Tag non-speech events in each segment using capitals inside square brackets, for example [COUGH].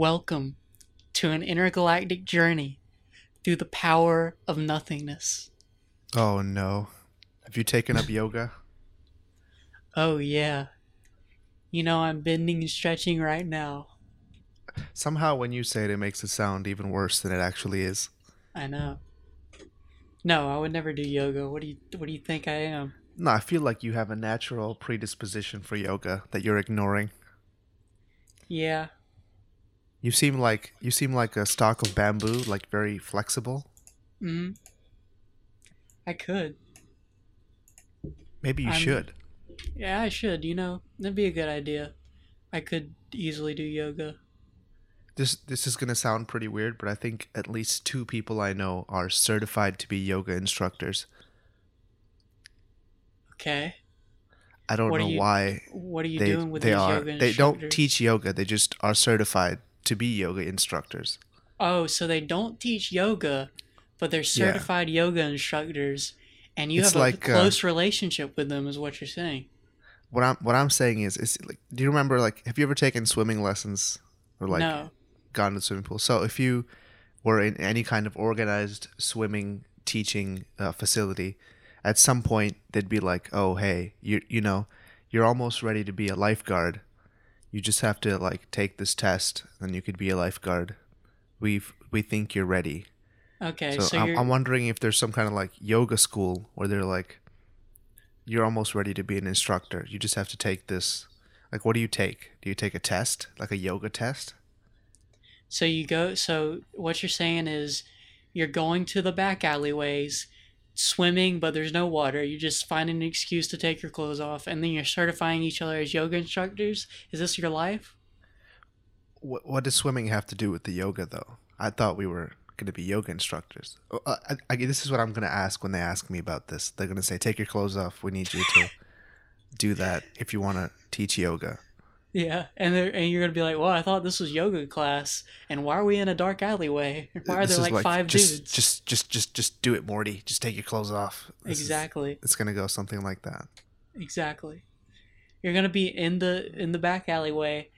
Welcome to an intergalactic journey through the power of nothingness. Oh no. Have you taken up yoga? [LAUGHS] Oh, yeah. You know, I'm bending and stretching right now. Somehow when you say it, it makes it sound even worse than it actually is. I know. No, I would never do yoga. What do you What do you think I am? No, I feel like you have a natural predisposition for yoga that you're ignoring. Yeah, You seem like you seem like a stalk of bamboo, like very flexible. mm. I could. Maybe you I'm- should. Yeah, I should. You know, that'd be a good idea. I could easily do yoga. This this is gonna sound pretty weird, but I think at least two people I know are certified to be yoga instructors. Okay. I don't What know you- why What are you they doing with they these are. yoga They don't teach yoga. They just are certified to be yoga instructors. Oh, so they don't teach yoga, but they're Yeah. certified yoga instructors, and you It's have a like, uh, close relationship with them, is what you're saying. What I'm what I'm saying is, is like, do you remember like have you ever taken swimming lessons or like no. gone to the swimming pool? So if you were in any kind of organized swimming teaching uh, facility, at some point they'd be like, "Oh, hey, you you know, you're almost ready to be a lifeguard. You just have to like take this test, and you could be a lifeguard. We we think you're ready." Okay, so so, I'm, I'm wondering if there's some kind of like yoga school where they're like, "You're almost ready to be an instructor. You just have to take this." Like, what do you take? Do you take a test, like a yoga test? so you go. So what you're saying is, you're going to the back alleyways, swimming, but there's no water. You're just finding an excuse to take your clothes off, and then you're certifying each other as yoga instructors. Is this your life? What, what does swimming have to do with the yoga, though? I thought we were going to be yoga instructors. Oh, Uh, I, I, this is what I'm going to ask when they ask me about this. They're going to say, "Take your clothes off. We need you to do that if you want to teach yoga." Yeah, and they're, and you're gonna be like, well, I thought this was yoga class, and why are we in a dark alleyway? [LAUGHS] Why are This there is like, five just, dudes? Just, just, just, just do it, Morty. Just take your clothes off. This is- exactly. it's going to go something like that. Exactly. You're gonna be in the in the back alleyway.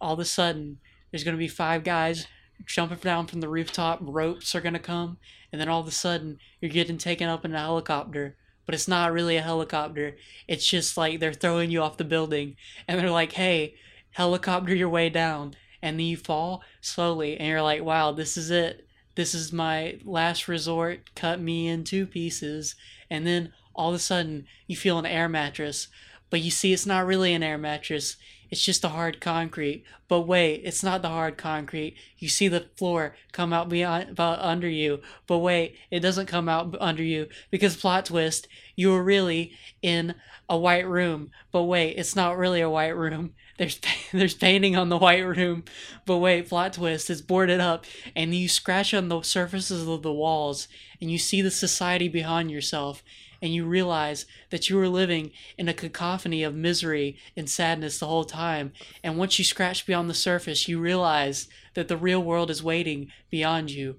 All of a sudden, there's gonna be five guys jumping down from the rooftop. Ropes are gonna come, and then all of a sudden, you're getting taken up in a helicopter. But it's not really a helicopter. It's just like they're throwing you off the building, and they're like, "Hey, helicopter your way down," and then you fall slowly, and you're like, "Wow, this is it. This is my last resort. Cut me in two pieces." And then all of a sudden, you feel an air mattress but you see it's not really an air mattress it's just the hard concrete. But wait it's not the hard concrete. You see the floor come out beyond about uh, under you. But wait it doesn't come out under you. Because plot twist you were really in a white room. But wait it's not really a white room. [LAUGHS] There's [LAUGHS] there's painting on the white room. But wait plot twist it's boarded up and you scratch on the surfaces of the walls and you see the society behind yourself and you realize that you were living in a cacophony of misery and sadness the whole time. And once you scratch beyond the surface, you realize that the real world is waiting beyond you.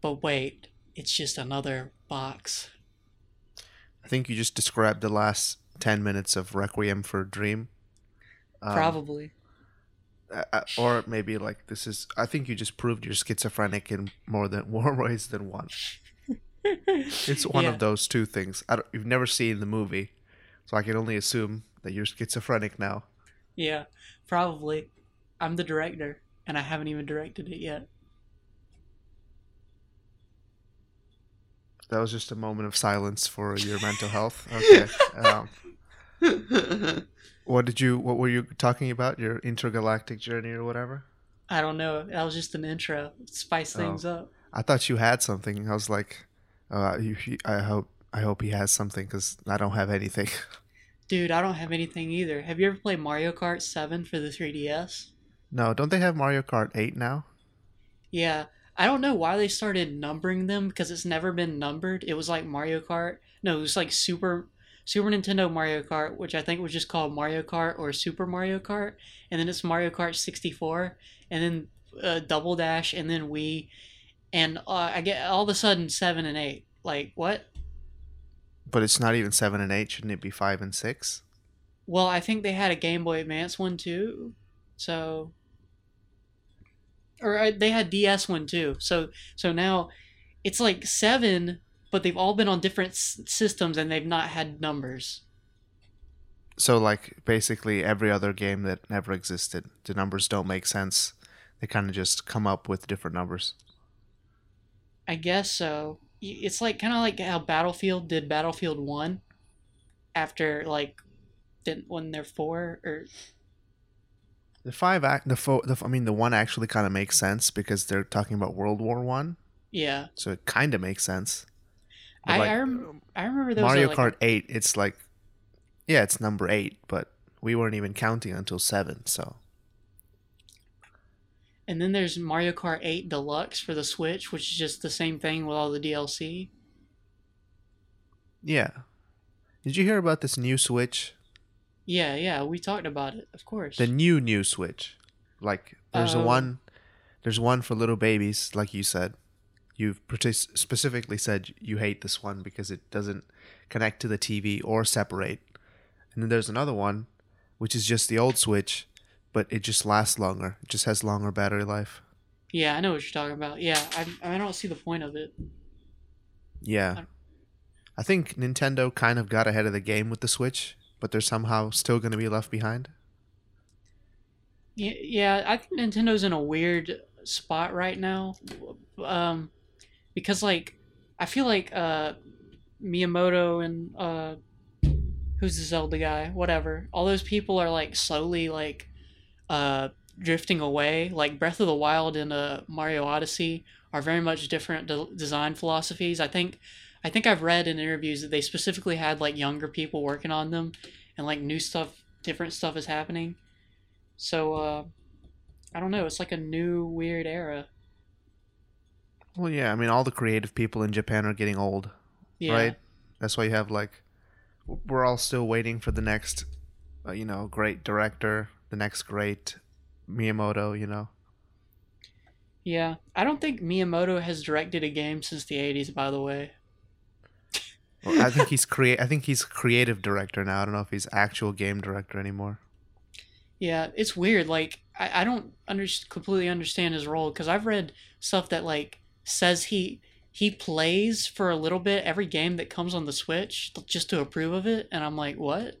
But wait, it's just another box. I think you just described the last 10 minutes of Requiem for a Dream. Um, Probably. uh, uh, or maybe like this is, I think you just proved you're schizophrenic in more than [LAUGHS] more ways than one. It's one Yeah. of those two things. I don't, you've never seen the movie, so I can only assume that you're schizophrenic now. Yeah, probably. I'm the director, and I haven't even directed it yet. That was just a moment of silence for your mental health. Okay. [LAUGHS] Um, what did you? What were you talking about? Your intergalactic journey or whatever? I don't know. That was just an intro. Spice Oh. things up. I thought you had something. I was like, uh, you, you- I hope, I hope he has something because I don't have anything. [LAUGHS] Dude, I don't have anything either. Have you ever played Mario Kart 7 for the 3DS? no, don't they have Mario Kart Eight now? Yeah, I don't know why they started numbering them because it's never been numbered. It was like Mario Kart. No, it was like Super Super Nintendo Mario Kart, which I think was just called Mario Kart or Super Mario Kart, and then it's Mario Kart 64, and then uh, Double Dash, and then Wii, and uh, I get all of a sudden seven and eight. Like what? But it's not even seven and eight. Shouldn't it be five and six? Well, I think they had a Game Boy Advance one too, so or uh, they had DS one too. So so now it's like seven, but they've all been on different s- systems and they've not had numbers. So like basically every other game that ever existed, the numbers don't make sense. They kind of just come up with different numbers. I guess so. It's like kind of like how Battlefield did Battlefield One after like didn't when they're four or The five act the four the I mean the one actually kind of makes sense because they're talking about World War One, yeah. so it kind of makes sense. But, I like, I, rem- I remember those Mario like, Kart Eight, it's like, yeah, it's number eight, but we weren't even counting until seven. So And then there's Mario Kart 8 Deluxe for the Switch, which is just the same thing with all the DLC. yeah, did you hear about this new Switch? Yeah, yeah, we talked about it, of course. The new new Switch, like there's a Oh. one, there's one for little babies, like you said. You've specifically said you hate this one because it doesn't connect to the TV or separate. And then there's another one, which is just the old Switch, but it just lasts longer. It just has longer battery life. yeah, I know what you're talking about. Yeah, I, I don't see the point of it. Yeah. I think Nintendo kind of got ahead of the game with the Switch, but they're somehow still going to be left behind. Yeah, yeah, I think Nintendo's in a weird spot right now. Um, because like I feel like uh Miyamoto and uh who's the Zelda guy, whatever. All those people are like slowly like uh drifting away. Like Breath of the Wild and uh Mario Odyssey are very much different de- design philosophies. I think I think I've read in interviews that they specifically had like younger people working on them and like new stuff, different stuff is happening. So uh I don't know, it's like a new weird era. Well, yeah, I mean, all the creative people in Japan are getting old, Yeah. right? That's why you have like, we're all still waiting for the next, uh, you know, great director, the next great Miyamoto, you know. Yeah. I don't think Miyamoto has directed a game since the 80s by the way. Well, I think [LAUGHS] he's create. I think he's creative director now. I don't know if he's actual game director anymore. Yeah, it's weird. Like I, I don't under- completely understand his role because I've read stuff that like says he he plays for a little bit every game that comes on the Switch just to approve of it, and I'm like, what?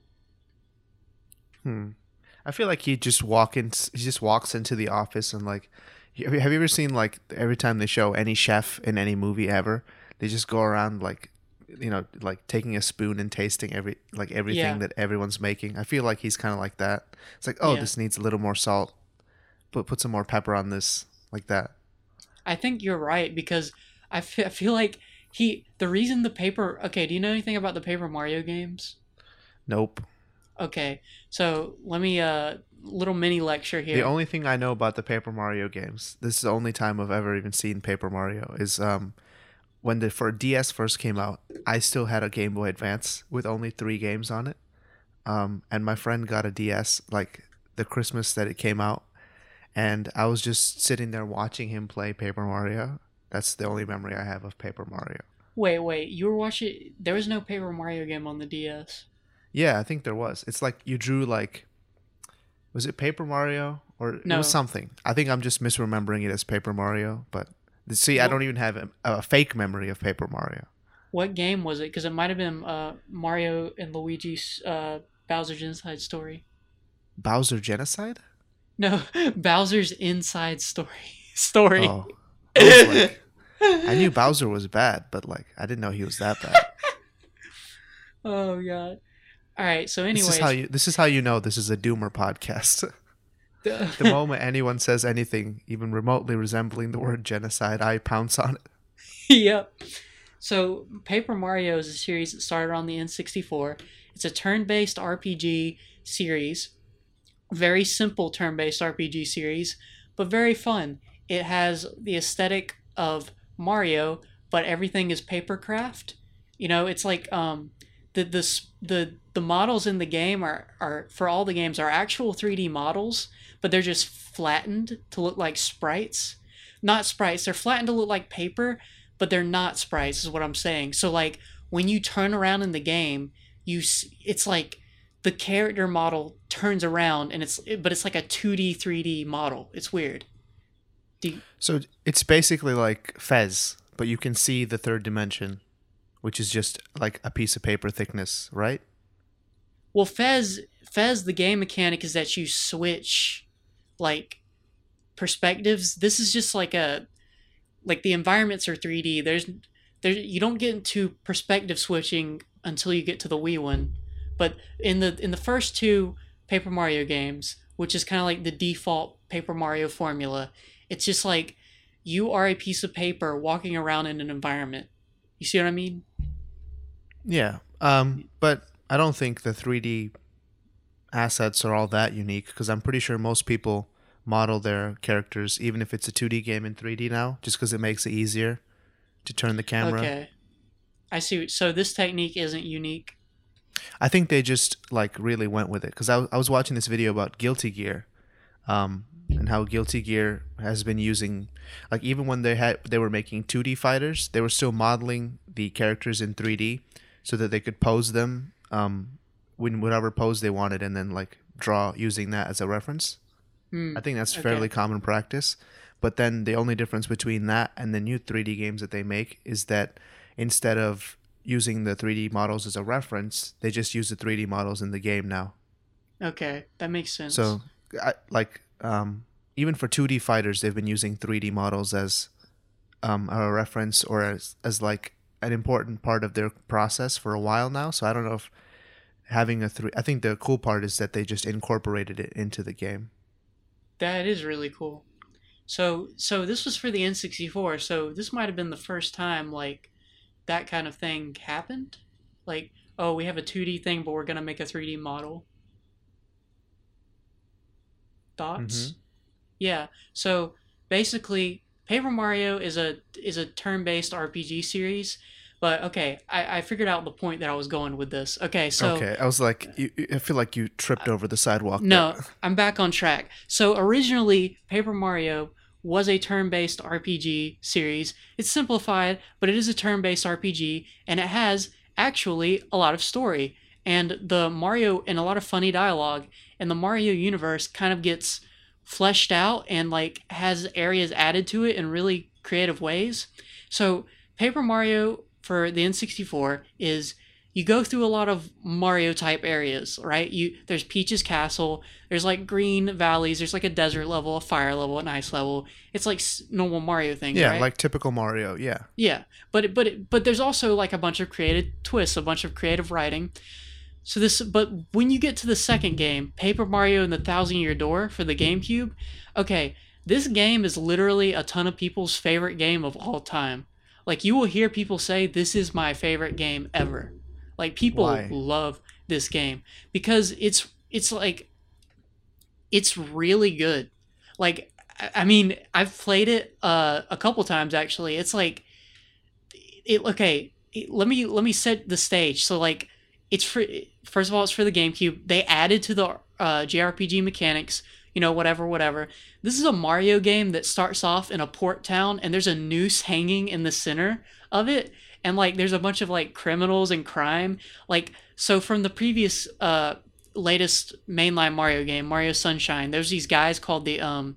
Hmm. I feel like he just walk in. He just walks into the office and like, have you ever seen like every time they show any chef in any movie ever, they just go around like, you know, like taking a spoon and tasting every like everything Yeah. that everyone's making. I feel like he's kind of like that. It's like, oh, Yeah. this needs a little more salt. Put put some more pepper on this, like that. I think you're right because I I feel like he the reason the paper. Okay, do you know anything about the Paper Mario games? Nope. Okay, so let me uh little mini lecture here. The only thing I know about the Paper Mario games, this is the only time I've ever even seen Paper Mario, is um, when the for DS first came out. I still had a Game Boy Advance with only three games on it, um, and my friend got a DS like the Christmas that it came out, and I was just sitting there watching him play Paper Mario. That's the only memory I have of Paper Mario. Wait, wait, you were watching? There was no Paper Mario game on the DS. Yeah, I think there was. It's like you drew like, was it Paper Mario or it was something? I think I'm just misremembering it as Paper Mario. But see, I don't even have a, a fake memory of Paper Mario. What game was it? Because it might have been uh, Mario and Luigi's uh, Bowser's Inside Story. Bowser Genocide? No, [LAUGHS] Bowser's Inside Story. [LAUGHS] Story. Oh, I, like, I knew [LAUGHS] Bowser was bad, but like I didn't know he was that bad. Oh god. All right. So, anyways, This is how you. This is how you know this is a Doomer podcast. [LAUGHS] the- [LAUGHS] moment anyone says anything even remotely resembling the word genocide, I pounce on it. yep. So, Paper Mario is a series that started on the N64. It's a turn-based RPG series, very simple turn-based RPG series, but very fun. It has the aesthetic of Mario, but everything is papercraft. You know, it's like um, the the the the models in the game are are for all the games are actual 3D models, but they're just flattened to look like sprites. Not sprites, they're flattened to look like paper, but they're not sprites is what I'm saying. So like when you turn around in the game, you it's like the character model turns around and it's but it's like a 2D 3D model. It's weird. Do So it's basically like Fez, but you can see the third dimension, which is just like a piece of paper thickness, right? well, Fez, Fez, the game mechanic is that you switch, like, perspectives. This is just like a, like the environments are 3D. There's, there, you don't get into perspective switching until you get to the Wii one, but in the in the first two Paper Mario games, which is kind of like the default Paper Mario formula, it's just like you are a piece of paper walking around in an environment. You see what I mean? Yeah. Um, but I don't think the 3D assets are all that unique because I'm pretty sure most people model their characters, even if it's a 2D game in 3D now, just because it makes it easier to turn the camera. Okay. I see. So this technique isn't unique. I think they just like really went with it because I, I was watching this video about Guilty Gear, um, and how Guilty Gear has been using, like even when they had they were making 2D fighters, they were still modeling the characters in 3D so that they could pose them um, in whatever pose they wanted, and then like draw using that as a reference. Hmm. I think that's Okay. fairly common practice. But then the only difference between that and the new 3D games that they make is that instead of using the 3D models as a reference, they just use the 3D models in the game now. Okay, that makes sense. So, I, like, um, even for 2D fighters, they've been using 3D models as um, a reference or as, as like an important part of their process for a while now. So I don't know if having a three. I think the cool part is that they just incorporated it into the game. that is really cool. So so this was for the N64. So this might have been the first time like that kind of thing happened. Like, oh, we have a 2D thing, but we're gonna make a 3D model. Thoughts? Mhm. Yeah. So basically, Paper Mario is a is a turn-based RPG series. But okay, I, I figured out the point that I was going with this. Okay, so okay, I was like, you, I feel like you tripped over the sidewalk. no. [LAUGHS] I'm back on track. So originally, Paper Mario was a turn-based RPG series. It's simplified, but it is a turn-based RPG, and it has actually a lot of story and the Mario and a lot of funny dialogue. And the Mario universe kind of gets fleshed out and like has areas added to it in really creative ways. So Paper Mario for the N64 is you go through a lot of Mario type areas, right? You there's Peach's castle, there's like green valleys, there's like a desert level, a fire level, an ice level. It's like normal Mario things, Yeah, right? like typical Mario. Yeah. Yeah, but it- but it- but there's also like a bunch of creative twists, a bunch of creative writing. So this, but when you get to the second game, Paper Mario and the Thousand Year Door for the GameCube, okay, this game is literally a ton of people's favorite game of all time. Like you will hear people say this is my favorite game ever. Like people Why? love this game because it's it's like it's really good. Like I- mean, I've played it uh, a couple times actually. It's like it okay, let me let me set the stage. So like it's for first of all it's for the GameCube. They added to the uh, JRPG mechanics, you know, whatever whatever. This is a Mario game that starts off in a port town and there's a noose hanging in the center of it and like there's a bunch of like criminals and crime. Like so from the previous uh latest mainline Mario game, Mario Sunshine, there's these guys called the um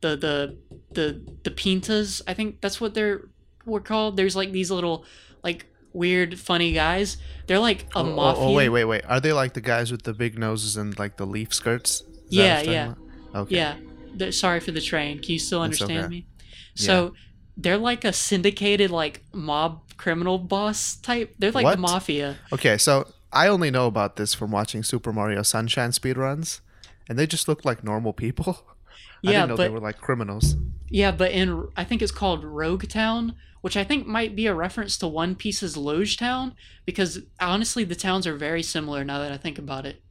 the the the the Piantas, I think that's what they're were called. There's like these little like weird funny guys. They're like a Oh, oh, mafia. oh, wait, wait, wait. Are they like the guys with the big noses and like the leaf skirts? Is Yeah, yeah. about? Okay. Yeah. They're, sorry for the train. Can you still understand okay. me? So they're like a syndicated like mob criminal boss type. They're like What? the mafia. Okay, so I only know about this from watching Super Mario Sunshine speedruns, and they just look like normal people. [LAUGHS] I Yeah, didn't know they but were like criminals. yeah, but in I think it's called Rogue Town, which I think might be a reference to One Piece's Logue Town because honestly the towns are very similar now that I think about it.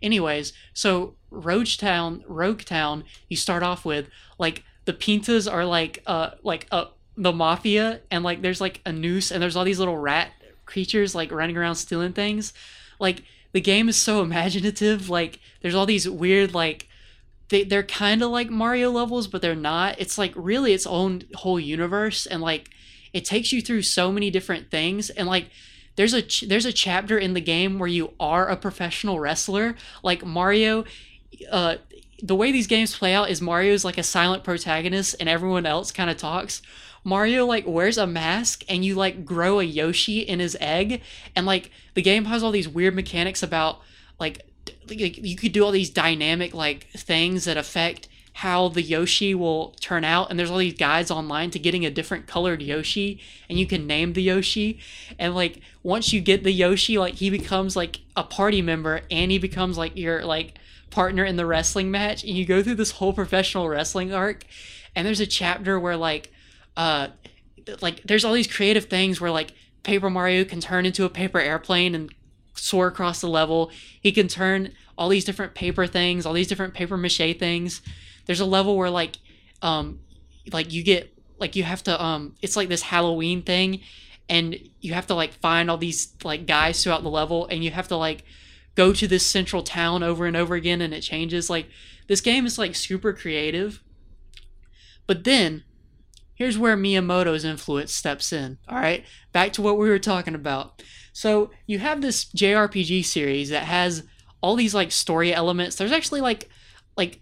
Anyways, so Rogue Town, Rogue Town, you start off with like the Piantas are like uh like uh the mafia and like there's like a noose and there's all these little rat creatures like running around stealing things. Like the game is so [LAUGHS] imaginative. Like there's all these weird like they they're kind of like Mario levels, but they're not. It's like really its own whole universe, and like it takes you through so many different things, and like there's a ch- there's a chapter in the game where you are a professional wrestler, like Mario. Uh, the way these games play out is Mario's like a silent protagonist and everyone else kind of talks. Mario like wears a mask and you like grow a Yoshi in his egg and like the game has all these weird mechanics about like like you could do all these dynamic like things that affect how the Yoshi will turn out. And there's all these guides online to getting a different colored Yoshi, and you can name the Yoshi. And like once you get the Yoshi, like he becomes like a party member, and he becomes like your like partner in the wrestling match. And you go through this whole professional wrestling arc. And there's a chapter where like, uh, like there's all these creative things where like Paper Mario can turn into a paper airplane and soar across the level. He can turn all these different paper things, all these different paper mache things. There's a level where like um like you get like you have to um it's like this Halloween thing and you have to like find all these like guys throughout the level and you have to like go to this central town over and over again and it changes. Like this game is like super creative. But then here's where Miyamoto's influence steps in all right? Back to what we were talking about so you have this JRPG series that has all these like story elements there's actually like like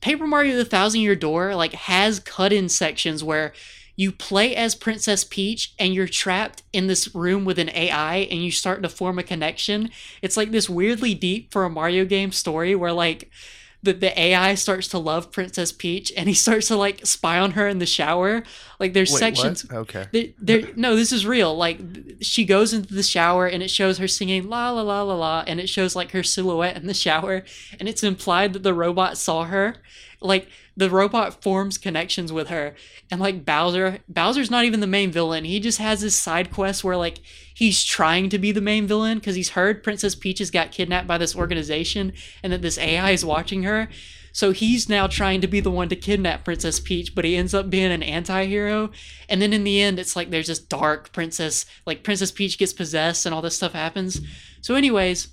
Paper Mario: The Thousand Year Door like has cut-in sections where you play as Princess Peach and you're trapped in this room with an AI and you start to form a connection. It's like this weirdly deep for a Mario game story where like the, the AI starts to love Princess Peach and he starts to like spy on her in the shower. Like there's Wait, sections. what? Okay. There, there, no, this is real. Like she goes into the shower and it shows her singing la la la la la, and it shows like her silhouette in the shower, and it's implied that the robot saw her. Like the robot forms connections with her, and like Bowser, Bowser's not even the main villain. He just has this side quest where like he's trying to be the main villain because he's heard Princess Peach has got kidnapped by this organization, and that this AI is watching her. So he's now trying to be the one to kidnap Princess Peach, but he ends up being an anti-hero. And then in the end, it's like there's this dark princess, like Princess Peach gets possessed and all this stuff happens. So anyways,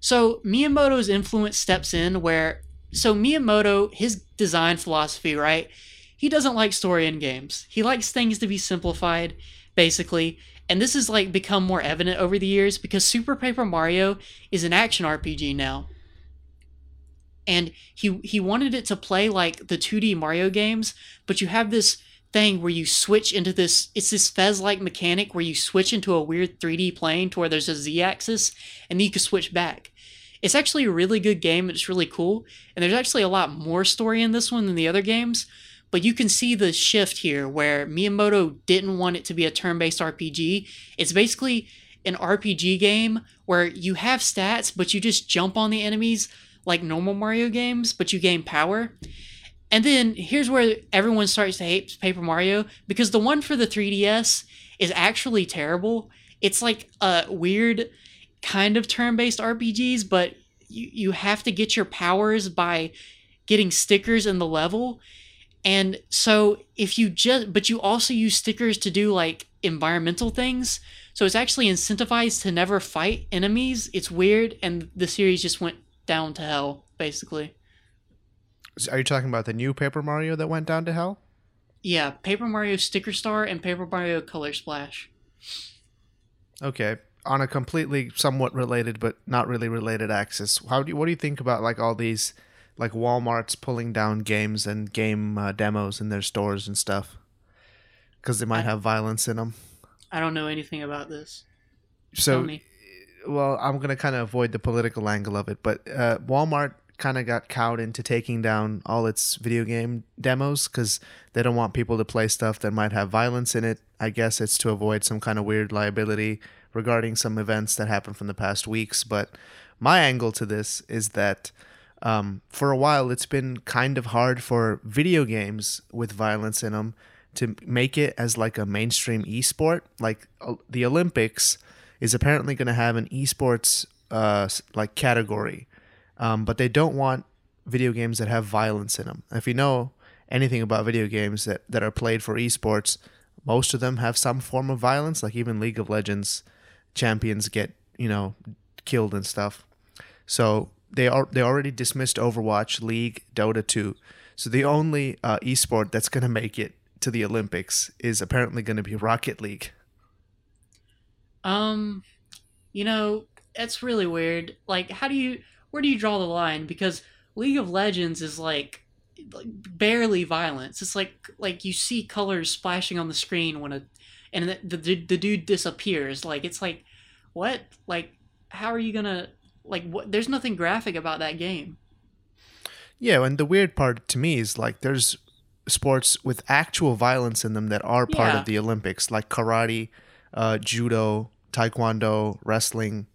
so Miyamoto's influence steps in where so Miyamoto, his design philosophy, right? He doesn't like story in games. He likes things to be simplified, basically. And this has like become more evident over the years because Super Paper Mario is an action RPG now and he he wanted it to play like the 2D Mario games, but you have this thing where you switch into this it's this Fez like mechanic where you switch into a weird 3D plane to where there's a Z axis and then you can switch back. It's actually a really good game, it's really cool, and there's actually a lot more story in this one than the other games. But you can see the shift here where Miyamoto didn't want it to be a turn based RPG. It's basically an RPG game where you have stats, but you just jump on the enemies like normal Mario games, but you gain power. And then here's where everyone starts to hate Paper Mario because the one for the 3DS is actually terrible. It's like a weird kind of turn-based RPGs, but you you have to get your powers by getting stickers in the level. And so if you just but you also use stickers to do like environmental things. So it's actually incentivized to never fight enemies. It's weird and the series just went down to hell, basically. Are you talking about the new Paper Mario that went down to hell? Yeah, Paper Mario Sticker Star and Paper Mario Color Splash. Okay, on a completely somewhat related but not really related axis, how do you, what do you think about like all these like Walmart's pulling down games and game uh, demos in their stores and stuff because they might I- have violence in them? I don't know anything about this. So well, I'm gonna kind of avoid the political angle of it, but uh, Walmart kind of got cowed into taking down all its video game demos because they don't want people to play stuff that might have violence in it. I guess it's to avoid some kind of weird liability regarding some events that happened from the past weeks. But my angle to this is that um, for a while it's been kind of hard for video games with violence in them to make it as like a mainstream esport. Like uh, the Olympics is apparently going to have an esports uh, like category, um, but they don't want video games that have violence in them. If you know anything about video games that, that are played for esports, most of them have some form of violence. Like even League of Legends champions get you know killed and stuff. So they are they already dismissed Overwatch, League, Dota 2. So the only uh, esport that's going to make it to the Olympics is apparently going to be Rocket League. Um, you know, that's really weird. Like, how do you, where do you draw the line? Because League of Legends is like barely violence. It's like like you see colors splashing on the screen when a and the the, the dude disappears. Like it's like what? Like how are you gonna like what? There's nothing graphic about that game. Yeah, and the weird part to me is like there's sports with actual violence in them that are part Yeah. of the Olympics, like karate, uh, judo, taekwondo, wrestling,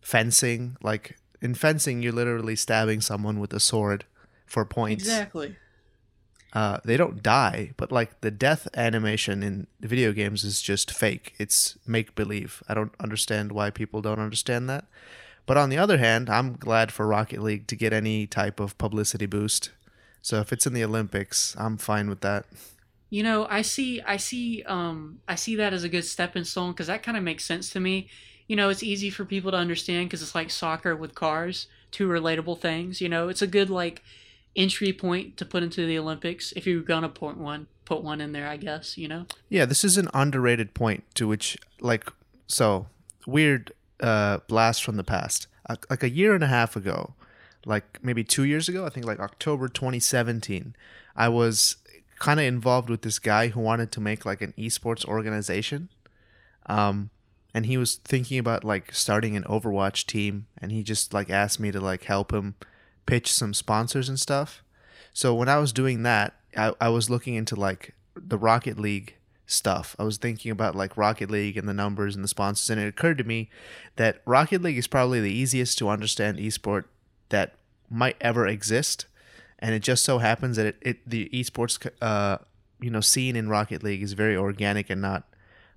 fencing. Like in fencing, you're literally stabbing someone with a sword for points. Exactly. Uh, they don't die, but like the death animation in video games is just fake. It's make believe. I don't understand why people don't understand that. But on the other hand, I'm glad for Rocket League to get any type of publicity boost. So if it's in the Olympics, I'm fine with that. You know, I see, I see, um, I see that as a good stepping stone because that kind of makes sense to me. You know, it's easy for people to understand because it's like soccer with cars, two relatable things. You know, it's a good like entry point to put into the Olympics if you're gonna put one, put one in there. I guess you know. Yeah, this is an underrated point to which, like, so weird uh, blast from the past. Uh, like a year and a half ago, like maybe two years ago, I think like October 2017, I was kind of involved with this guy who wanted to make like an esports organization. Um, and he was thinking about like starting an Overwatch team, and he just like asked me to like help him pitch some sponsors and stuff. So when I was doing that, I, I was looking into like the Rocket League stuff. I was thinking about like Rocket League and the numbers and the sponsors, and it occurred to me that Rocket League is probably the easiest to understand esport that might ever exist. And it just so happens that it, it the esports uh, you know scene in Rocket League is very organic and not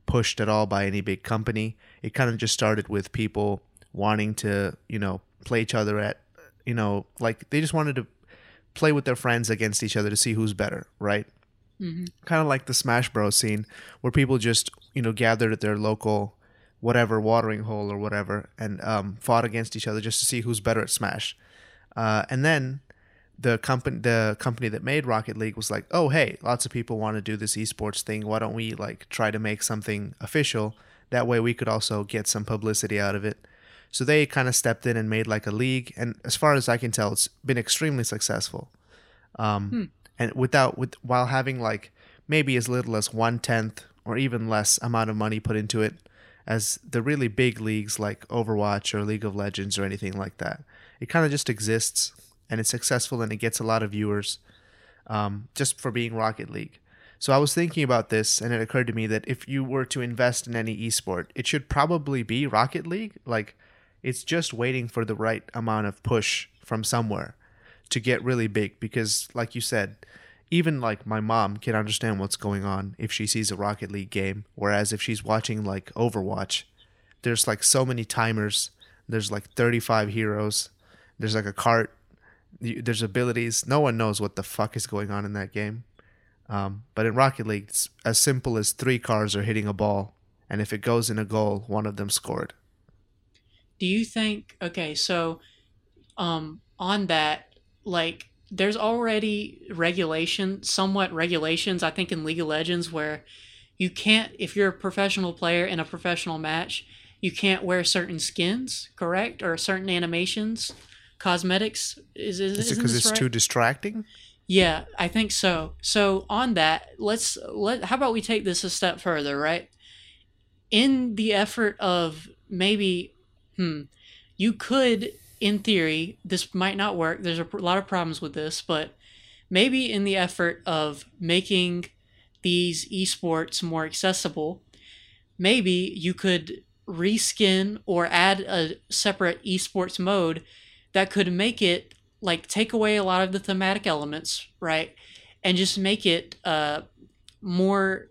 pushed at all by any big company. It kind of just started with people wanting to, you know, play each other at, you know, like they just wanted to play with their friends against each other to see who's better, right? hmm Kind of like the Smash Bros scene where people just, you know, gathered at their local whatever watering hole or whatever and um, fought against each other just to see who's better at Smash. Uh, and then the company the company that made Rocket League was like, "Oh, hey, lots of people want to do this esports thing. Why don't we like try to make something official? That way we could also get some publicity out of it." So they kind of stepped in and made like a league, and as far as I can tell, it's been extremely successful. Um, And without with while having like maybe as little as one tenth or even less amount of money put into it as the really big leagues like Overwatch or League of Legends or anything like that. It kind of just exists and it's successful and it gets a lot of viewers um, just for being Rocket League. So I was thinking about this and it occurred to me that if you were to invest in any esport, it should probably be Rocket League. Like it's just waiting for the right amount of push from somewhere to get really big because like you said, even like my mom can understand what's going on if she sees a Rocket League game. Whereas if she's watching like Overwatch, there's like so many timers. There's like 35 heroes. There's like a cart. There's abilities. No one knows what the fuck is going on in that game. Um, but in Rocket League, it's as simple as three cars are hitting a ball, and if it goes in a goal, one of them scored. Do you think okay, so um on that like there's already regulation, somewhat regulations I think in League of Legends where you can't if you're a professional player in a professional match, you can't wear certain skins, correct? Or certain animations, cosmetics. Is, is Is it because it's right? too distracting? Yeah, I think so. So on that, let's let how about we take this a step further, right? In the effort of maybe hmm, you could in theory, this might not work. There's a lot of problems with this, but maybe in the effort of making these esports more accessible, maybe you could reskin or add a separate esports mode that could make it like take away a lot of the thematic elements, right? And just make it uh, more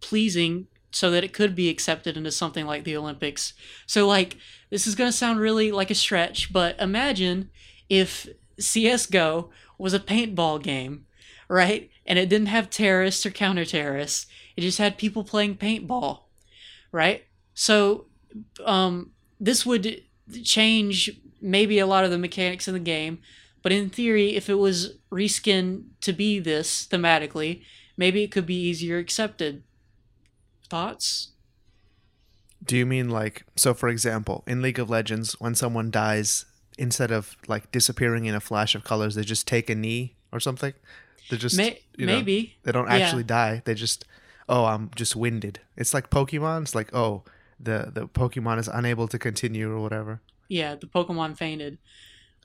pleasing so that it could be accepted into something like the Olympics. So, like, this is going to sound really like a stretch, but imagine if CSGO was a paintball game, right? And it didn't have terrorists or counter terrorists, it just had people playing paintball, right? So, um, this would change maybe a lot of the mechanics in the game, but in theory, if it was reskinned to be this thematically, maybe it could be easier accepted. Thoughts? Do you mean like so? For example, in League of Legends, when someone dies, instead of like disappearing in a flash of colors, they just take a knee or something. They just May- you know, maybe. they don't Yeah. actually die. They just oh, I'm just winded. It's like Pokemon. It's like oh, the the Pokemon is unable to continue or whatever. Yeah, the Pokemon fainted,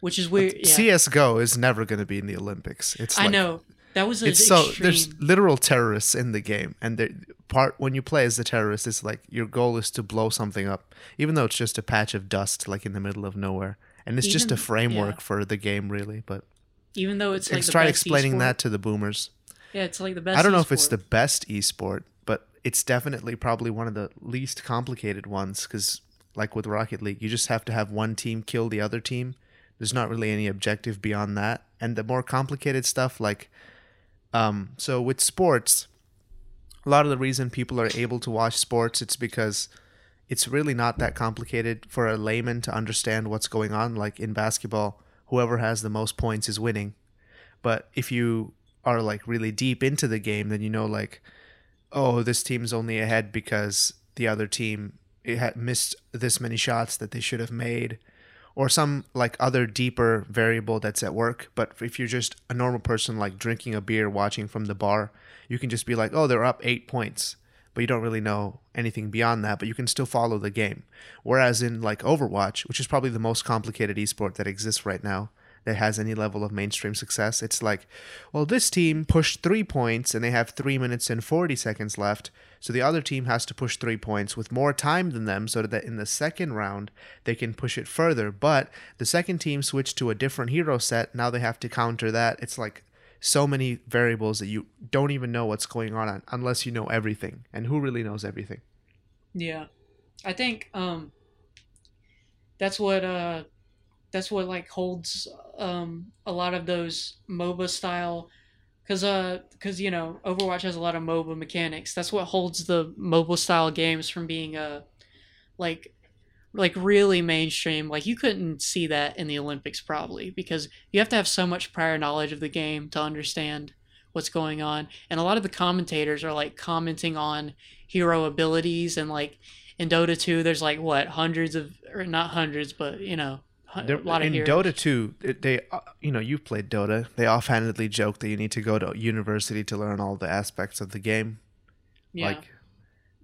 which is weird. Yeah, CS:GO is never going to be in the Olympics. It's I like, know that was It's so there's literal terrorists in the game, and the part when you play as the terrorist, it's like your goal is to blow something up, even though it's just a patch of dust, like in the middle of nowhere, and it's just a framework yeah. for the game, really. But even though it's like try explaining esport. that to the boomers. Yeah, it's like the best. I don't know if it's the esport. best esport, but it's definitely probably one of the least complicated ones because, like with Rocket League, you just have to have one team kill the other team. There's not really any objective beyond that, and the more complicated stuff, like, um, so with sports, a lot of the reason people are able to watch sports, it's because it's really not that complicated for a layman to understand what's going on. Like in basketball, whoever has the most points is winning. But if you are like really deep into the game, then you know like, oh, this team's only ahead because the other team it had missed this many shots that they should have made, or some like other deeper variable that's at work. But if you're just a normal person like drinking a beer, watching from the bar, you can just be like, oh, they're up eight points, but you don't really know anything beyond that. But you can still follow the game. Whereas in like Overwatch, which is probably the most complicated esport that exists right now, that has any level of mainstream success. It's like, well, this team pushed three points and they have three minutes and 40 seconds left. So the other team has to push three points with more time than them so that in the second round they can push it further. But the second team switched to a different hero set. Now they have to counter that. It's like so many variables that you don't even know what's going on unless you know everything. And who really knows everything? Yeah, I think um, that's what uh, that's what like holds um a lot of those MOBA style, cause uh, cause you know Overwatch has a lot of MOBA mechanics. That's what holds the MOBA style games from being uh, like, like really mainstream. Like you couldn't see that in the Olympics probably because you have to have so much prior knowledge of the game to understand what's going on, and a lot of the commentators are like commenting on hero abilities and like in Dota 2 there's like what hundreds of or not hundreds but you know There- a lot of in heroes. Dota 2, they uh, you know you've played Dota. They offhandedly joke that you need to go to university to learn all the aspects of the game. yeah. Like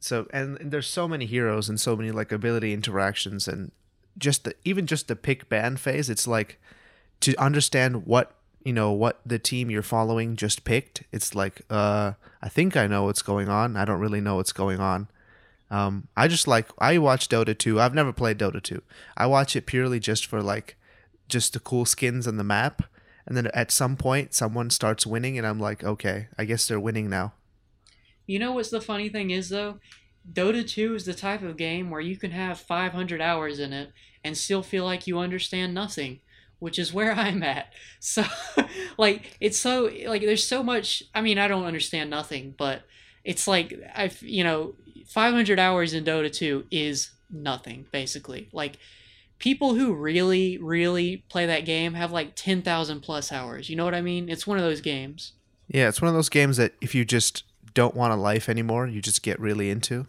so, and, and there's so many heroes and so many like ability interactions and just the even just the pick ban phase. It's like to understand what you know what the team you're following just picked. It's like uh, I think I know what's going on. I don't really know what's going on. Um, I just like I watch Dota 2. I've never played Dota 2. I watch it purely just for like just the cool skins on the map. And then at some point, someone starts winning, and I'm like, okay, I guess they're winning now. You know what's the funny thing is though? Dota 2 is the type of game where you can have 500 hours in it and still feel like you understand nothing, which is where [LAUGHS] I'm at. So [LAUGHS] like it's so like there's so much I mean I don't understand nothing, but it's like I've you know 500 hours in Dota 2 is nothing basically. Like people who really really play that game have like 10,000 plus hours. You know what I mean? It's one of those games. Yeah, it's one of those games that if you just don't want a life anymore, you just get really into.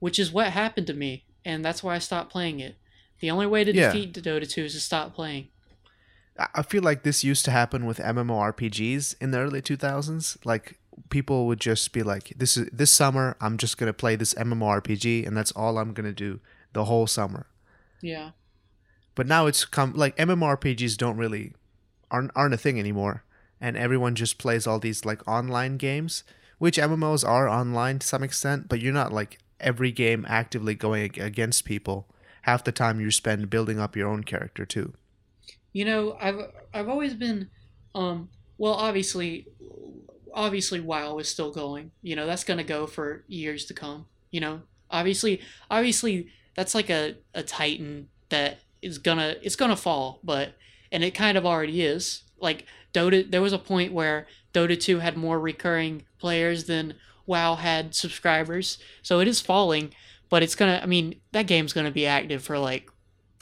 which is what happened to me, and that's why I stopped playing it. The only way to Yeah. defeat Dota 2 is to stop playing. I- feel like this used to happen with MMORPGs in the early 2000s. Like people would just be like, "This is this summer, I'm just gonna play this MMORPG, and that's all I'm gonna do the whole summer." Yeah. But now it's come like MMORPGs don't really aren't aren't a thing anymore, and everyone just plays all these like online games, which MMOs are online to some extent, but you're not like every game actively going against people. Half the time you spend building up your own character too. You know, I've I've always been um well, obviously obviously WoW is still going. You know, that's to go for years to come, you know. Obviously obviously that's like a a titan that is to it's to fall, but and it kind of already is. Like Dota there was a point where Dota 2 had more recurring players than WoW had subscribers. So it is falling, but it's going to I mean, that game's going to be active for like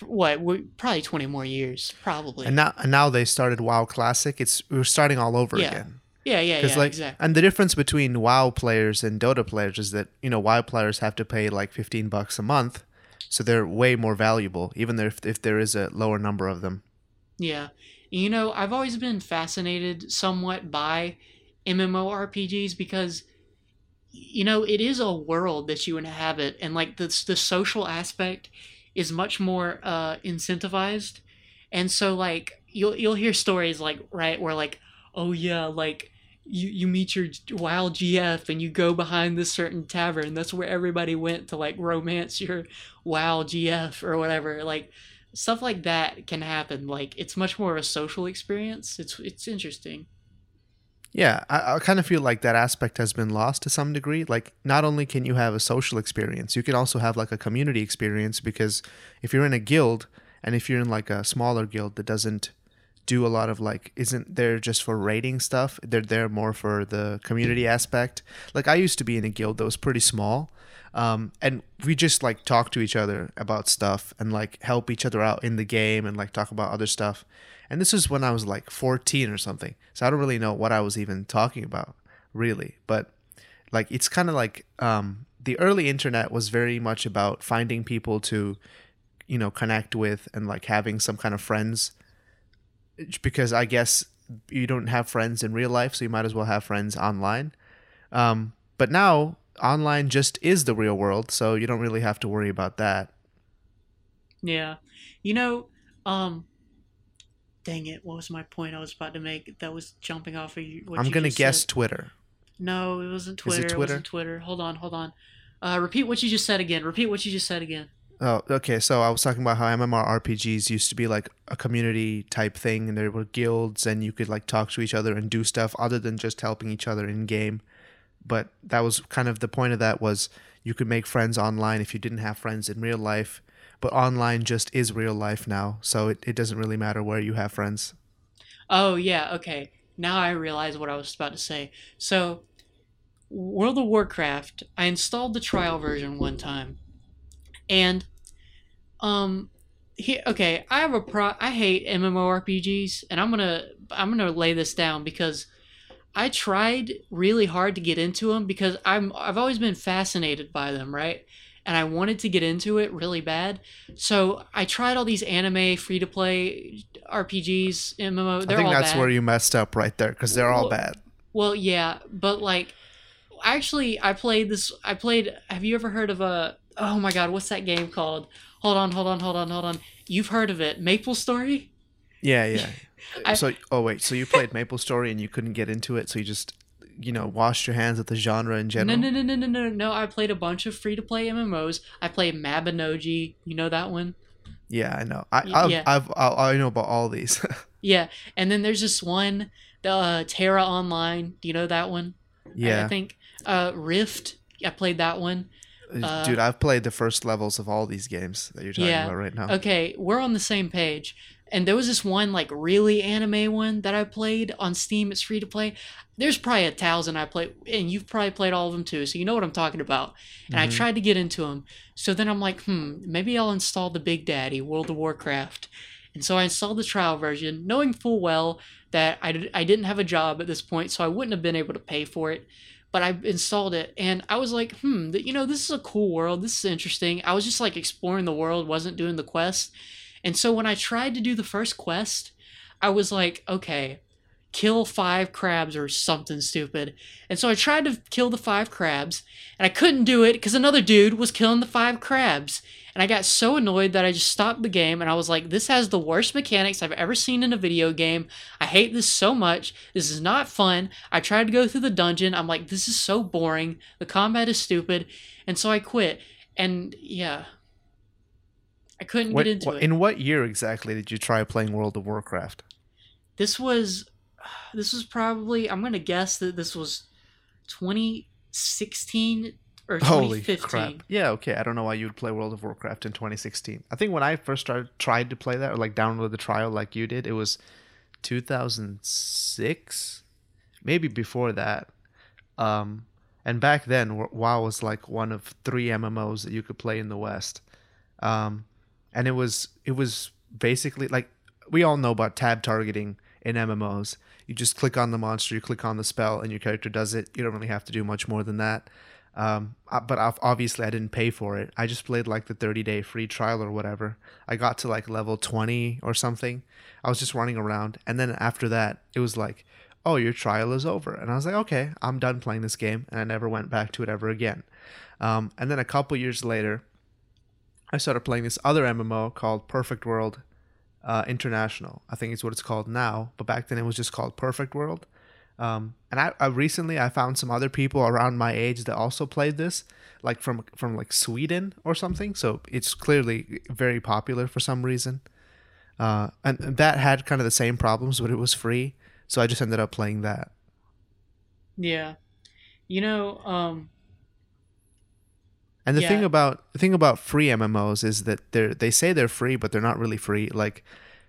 what we probably 20 more years probably And now and now they started WoW Classic. It's we're starting all over Yeah. again. yeah yeah yeah like, exactly and the difference between WoW players and Dota players is that you know WoW players have to pay like fifteen bucks a month, so they're way more valuable, even if if there is a lower number of them. Yeah. You know, I've always been fascinated somewhat by MMORPGs because you know, it is a world that you inhabit and like the the social aspect is much more uh incentivized. And so like you'll you'll hear stories like right where like oh yeah, like you you meet your wild GF and you go behind this certain tavern. That's where everybody went to like romance your wild GF or whatever. Like stuff like that can happen. Like it's much more of a social experience. It's it's interesting. Yeah, I, I kind of feel like that aspect has been lost to some degree. Like, not only can you have a social experience, you can also have like a community experience because if you're in a guild and if you're in like a smaller guild that doesn't do a lot of like isn't there just for raiding stuff they're there more for the community aspect like i used to be in a guild that was pretty small um, and we just like talk to each other about stuff and like help each other out in the game and like talk about other stuff. And this was when i was like 14 or something. So i don't really know what i was even talking about really. But like it's kind of like um, the early internet was very much about finding people to you know connect with and like having some kind of friends. Because I guess you don't have friends in real life, so you might as well have friends online. Um, but now online just is the real world, so you don't really have to worry about that. Yeah, you know, um, dang it, what was my point I was about to make? That was jumping off of you. I'm gonna just guess said. Twitter. No, it wasn't Twitter. it it, Twitter? wasn't Twitter. Hold on, hold on. Uh, repeat what you just said again. Repeat what you just said again. Oh, okay. So I was talking about how MMORPGs used to be like a community type thing, and there were guilds, and you could like talk to each other and do stuff other than just helping each other in game. But that was kind of the point of that was you could make friends online if you didn't have friends in real life. But online just is real life now, so it, it doesn't really matter where you have friends. Oh yeah, okay. Now I realize what I was about to say. So, World of Warcraft, I installed the trial version one time, and um, he okay. I have a pro. I hate MMORPGs, and I'm gonna I'm gonna lay this down because I tried really hard to get into them because I'm I've always been fascinated by them, right? And I wanted to get into it really bad. So I tried all these anime free to play RPGs, MMO. They're I think all that's bad. where you messed up right there because they're all bad. Well, yeah, but like, actually, I played this. I played. Have you ever heard of a? Oh my God, what's that game called? Hold on, hold on, hold on, hold on. You've heard of it? Maple Story? Yeah, yeah. I- so, oh wait, so you played Maple Story and you couldn't get into it, so you just, you know, washed your hands of the genre in general. no, no, no, no, no, no. I played a bunch of free to play MMOs. I played Mabinogi. You know that one? Yeah, I know. I, I've, yeah. I've, I, I know about all these. [LAUGHS] Yeah. And then there's this one, the uh, TERA Online. Do you know that one? I- I think uh, Rift. I played that one. uh, dude, I've played the first levels of all these games that you're talking Yeah. about right now. Okay, we're on the same page. And there was this one like really anime one that I played on Steam. It's free to play. There's probably a thousand I played, and you've probably played all of them too. So you know what I'm talking about. And I Mhm. tried to get into them. So then I'm like, hmm, maybe I'll install the Big Daddy World of Warcraft. And so I installed the trial version, knowing full well that I, did, I didn't have a job at this point, so I wouldn't have been able to pay for it. But I installed it, and I was like, hmm, th- you know, this is a cool world. This is interesting. I was just like exploring the world, wasn't doing the quest. And so when I tried to do the first quest, I was like, okay, kill five crabs or something stupid. And so I tried to kill the five crabs, and I couldn't do it because another dude was killing the five crabs. And I got so annoyed that I just stopped the game and I was like, this has the worst mechanics I've ever seen in a video game. I hate this so much. This is not fun. I tried to go through the dungeon. I'm like, this is so boring. The combat is stupid. And so I quit. And yeah. I couldn't What, get into what- it. in what year exactly did you try playing World of Warcraft? this was this was probably I'm gonna guess that this was 2016 or Holy 2015. crap! Yeah, okay. I don't know why you would play World of Warcraft in 2016. I think when I first started tried to play that or like download the trial like you did, it was 2006, maybe before that. Um, and back then, WoW was like one of three MMOs that you could play in the West. Um, and it was it was basically like we all know about tab targeting in MMOs. You just click on the monster, you click on the spell, and your character does it. You don't really have to do much more than that. Um, uh, but obviously I didn't pay for it. I just played like the 30 day free trial or whatever. I got to like level 20 or something. I was just running around, and then after that, it was like, "Oh, your trial is over," and I was like, "Okay, I'm done playing this game," and I never went back to it ever again. Um, and then a couple years later, I started playing this other MMO called Perfect World uh, International. I think it's what it's called now, but back then it was just called Perfect World. Um, and I, I recently I found some other people around my age that also played this, like from from like Sweden or something. So it's clearly very popular for some reason. Uh, and, and that had kind of the same problems, but it was free. So I just ended up playing that. Yeah. You know, um, And the thing about the thing about free MMOs is that they're they say they're free, but they're not really free. Like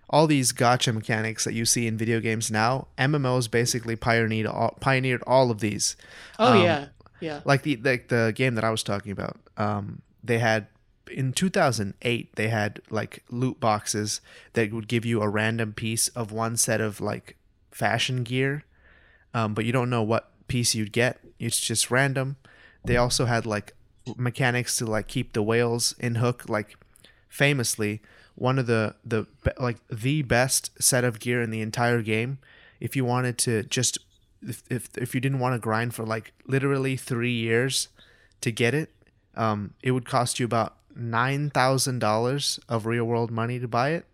all these gotcha mechanics that you see in video games now, MMOs basically pioneered all, pioneered all of these. oh Um, yeah, yeah, Like the like the game that I was talking about. Um, they had in 2008 they had like loot boxes that would give you a random piece of one set of like fashion gear, um, but you don't know what piece you'd get. It's just random. They also had like mechanics to like keep the whales in hook. Like famously, one of the the like the best set of gear in the entire game. If you wanted to just if if, if you didn't want to grind for like literally three years to get it, um, it would cost you about nine thousand dollars of real world money to buy it.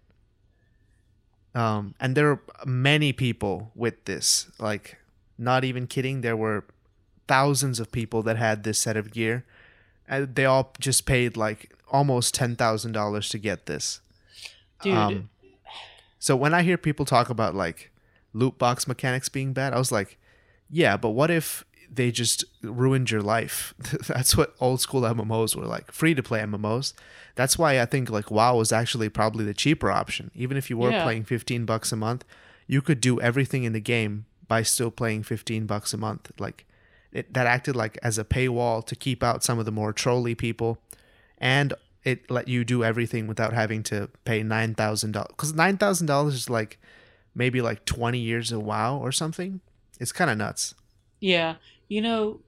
Um, and there are many people with this. Like, not even kidding. There were thousands of people that had this set of gear, and they all just paid like almost ten thousand dollars to get this. dude. Um, so when I hear people talk about like loot box mechanics being bad, I was like, yeah, but what if they just ruined your life? [LAUGHS] That's what old school MMOs were like, free to play MMOs. That's why I think like WoW was actually probably the cheaper option. Even if you were Yeah. playing 15 bucks a month, you could do everything in the game by still playing 15 bucks a month. Like it that acted like as a paywall to keep out some of the more trolly people and it let you do everything without having to pay nine thousand dollars. Because nine thousand dollars is like maybe like twenty years of WoW or something. It's kind of nuts. Yeah, you know,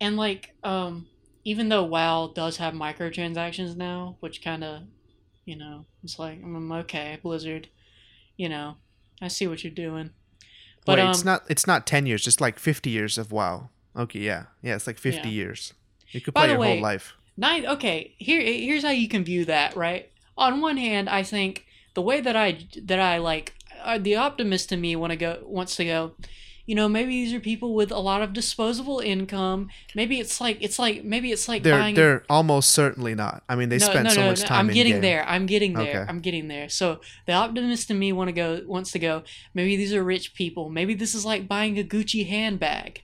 and like, um, even though WoW does have microtransactions now, which kind of, you know, it's like, I'm okay, Blizzard, you know, I see what you're doing. But Wait, um, it's not. It's not ten years. Just like fifty years of WoW. Okay, yeah, yeah. It's like fifty Yeah. years. You could By play your way- whole life. nine. Okay, here, here's how you can view that. Right. On one hand, I think the way that I that I like uh, the optimist in me want to go wants to go. You know, maybe these are people with a lot of disposable income. Maybe it's like it's like maybe it's like They're buying they're almost certainly not. I mean, they spend so much time. I'm in getting there. I'm getting there. Okay. I'm getting there. So the optimist in me want to go wants to go. Maybe these are rich people. Maybe this is like buying a Gucci handbag.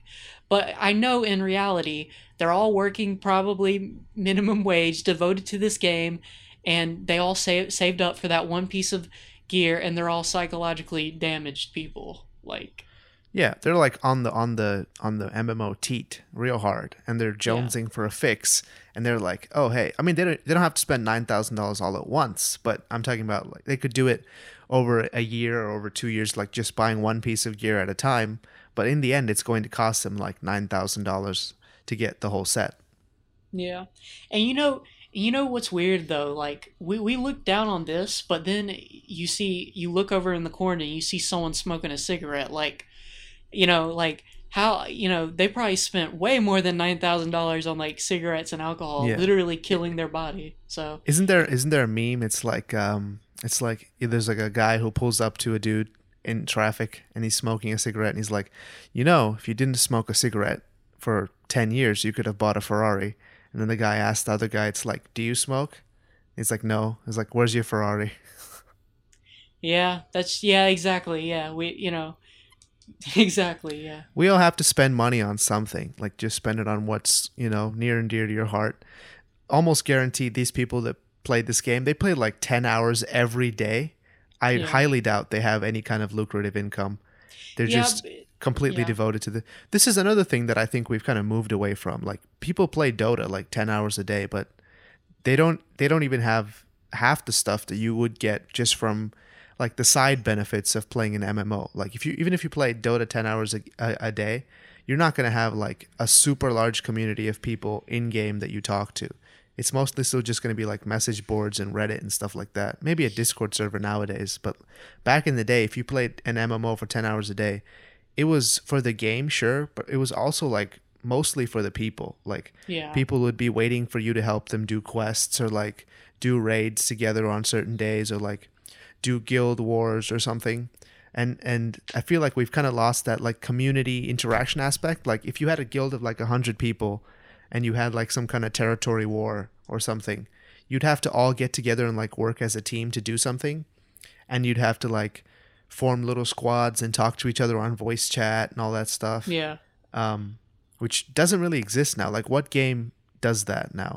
But I know in reality they're all working probably minimum wage, devoted to this game, and they all save, saved up for that one piece of gear, and they're all psychologically damaged people. Like Yeah, they're like on the on the on the MMO teat real hard, and they're jonesing for a fix, and they're like, oh hey, I mean they don't they don't have to spend nine thousand dollars all at once, but I'm talking about like they could do it over a year or over two years, like just buying one piece of gear at a time. But in the end, it's going to cost them like nine thousand dollars to get the whole set. Yeah. And you know, you know what's weird though? Like we, we look down on this, but then you see you look over in the corner and you see someone smoking a cigarette like you know, like how you know, they probably spent way more than nine thousand dollars on like cigarettes and alcohol, Yeah. literally killing their body. So Isn't there isn't there a meme? It's like um, it's like there's like a guy who pulls up to a dude in traffic and he's smoking a cigarette and he's like, you know, if you didn't smoke a cigarette for ten years, you could have bought a Ferrari. And then the guy asked the other guy, it's like, do you smoke? He's like, no. He's like, where's your Ferrari? [LAUGHS] yeah, that's yeah, exactly. Yeah. We you know [LAUGHS] exactly, yeah. We all have to spend money on something. Like just spend it on what's you know near and dear to your heart. Almost guaranteed, these people that played this game, they play like ten hours every day. I Yeah. highly doubt they have any kind of lucrative income. They're yeah, just completely yeah. devoted to the. This is another thing that I think we've kind of moved away from. Like people play Dota like ten hours a day, but they don't. They don't even have half the stuff that you would get just from like the side benefits of playing an MMO. Like if you even if you play Dota 10 hours a, a, a day, you're not going to have like a super large community of people in game that you talk to. It's mostly still just going to be like message boards and Reddit and stuff like that. Maybe a Discord server nowadays, but back in the day, if you played an MMO for 10 hours a day, it was for the game, sure, but it was also like mostly for the people. Like Yeah. people would be waiting for you to help them do quests or like do raids together on certain days or like do guild wars or something and and i feel like we've kind of lost that like community interaction aspect like if you had a guild of like 100 people and you had like some kind of territory war or something you'd have to all get together and like work as a team to do something and you'd have to like form little squads and talk to each other on voice chat and all that stuff Yeah. um which doesn't really exist now like what game does that now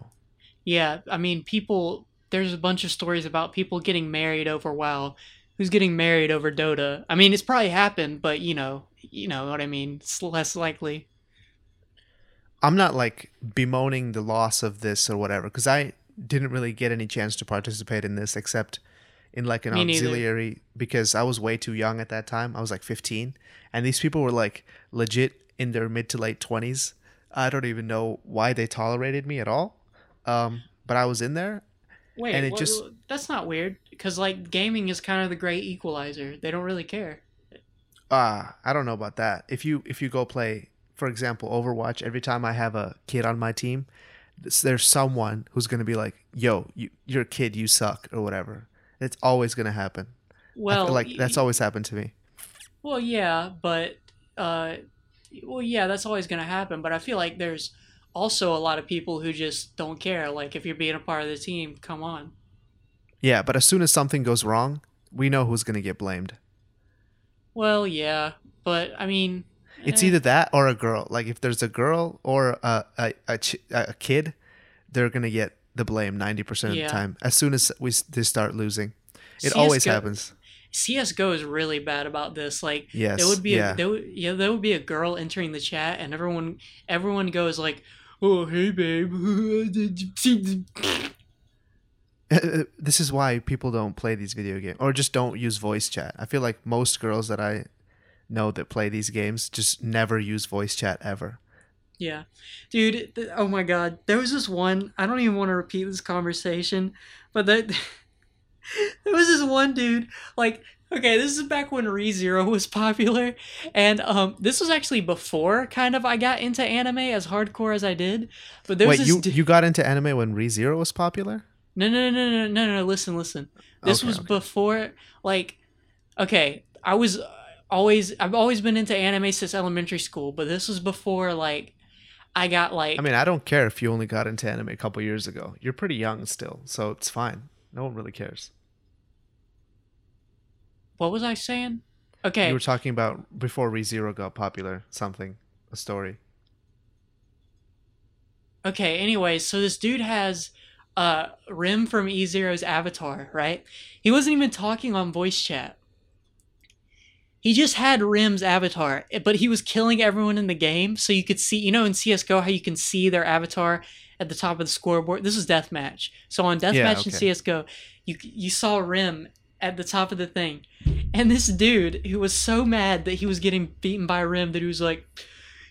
Yeah. I mean, people. There's a bunch of stories about people getting married over WoW. Who's getting married over Dota? I mean, it's probably happened, but you know, you know what I mean. It's less likely. I'm not like bemoaning the loss of this or whatever because I didn't really get any chance to participate in this except in like an Me neither. auxiliary because I was way too young at that time. I was like 15 and these people were like legit in their mid to late 20s. I don't even know why they tolerated me at all. Um, but I was in there. Wait, And it what- just- that's not weird because like gaming is kind of the great equalizer. They don't really care. Ah, I don't know about that. If you if you go play, for example, Overwatch, every time I have a kid on my team, there's someone who's gonna be like, "Yo, you, you're a kid, you suck," or whatever. It's always gonna happen. Well, like that's always happened to me. Well, yeah, but uh, well, yeah, that's always gonna happen. But I feel like there's also a lot of people who just don't care. Like if you're being a part of the team, come on. Yeah, but as soon as something goes wrong, we know who's gonna get blamed. Well, yeah, but I mean, It's eh, either that or a girl. Like if there's a girl or a a a, ch- a kid, they're gonna get the blame ninety percent of Yeah. the time. As soon as we s- they start losing, it CS:GO always happens. CS:GO is really bad about this. Like Yes. there would be yeah. a there would, yeah there would be a girl entering the chat, and everyone everyone goes like, "Oh hey babe." [LAUGHS] [LAUGHS] this is why people don't play these video games or just don't use voice chat. I feel like most girls that I know that play these games just never use voice chat ever. Yeah. Dude, th- oh my god. There was this one, I don't even want to repeat this conversation, but that [LAUGHS] there was this one dude, like okay, this is back when ReZero was popular and um this was actually before kind of I got into anime as hardcore as I did. But there was Wait, this you du- you got into anime when ReZero was popular? No, no, no, no, no, no, no, listen, listen. This Okay, was okay. before like okay, I was always I've always been into anime since elementary school, but this was before like I got like I mean, I don't care if you only got into anime a couple years ago. You're pretty young still, so it's fine. No one really cares. what was I saying? Okay. You were talking about before ReZero got popular, something, a story. Okay, anyways, so this dude has uh Rem from E Zero's avatar, right? He wasn't even talking on voice chat. He just had Rem's avatar, eh, but he was killing everyone in the game, so you could see, you know, in CS:GO how you can see their avatar at the top of the scoreboard. This was deathmatch. So on deathmatch Yeah, in okay. CS:GO, you you saw Rem at the top of the thing, and this dude who was so mad that he was getting beaten by Rim that he was like,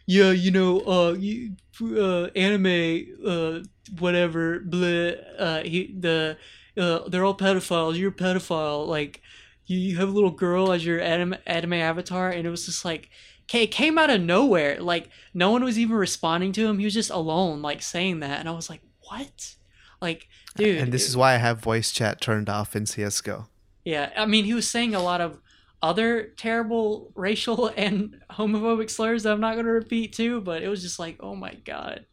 "Yeah, you know, uh, you, uh anime, uh, whatever, blah, uh, he the." Uh, they're all pedophiles. You're a pedophile. Like, you, you have a little girl as your anime, anime avatar, and it was just like, it came out of nowhere. Like, no one was even responding to him. He was just alone, like saying that, and I was like, what? Like, dude. and this is why I have voice chat turned off in CS:GO. yeah, I mean, he was saying a lot of other terrible racial [LAUGHS] and homophobic slurs that I'm not going to repeat too, but it was just like, oh my god.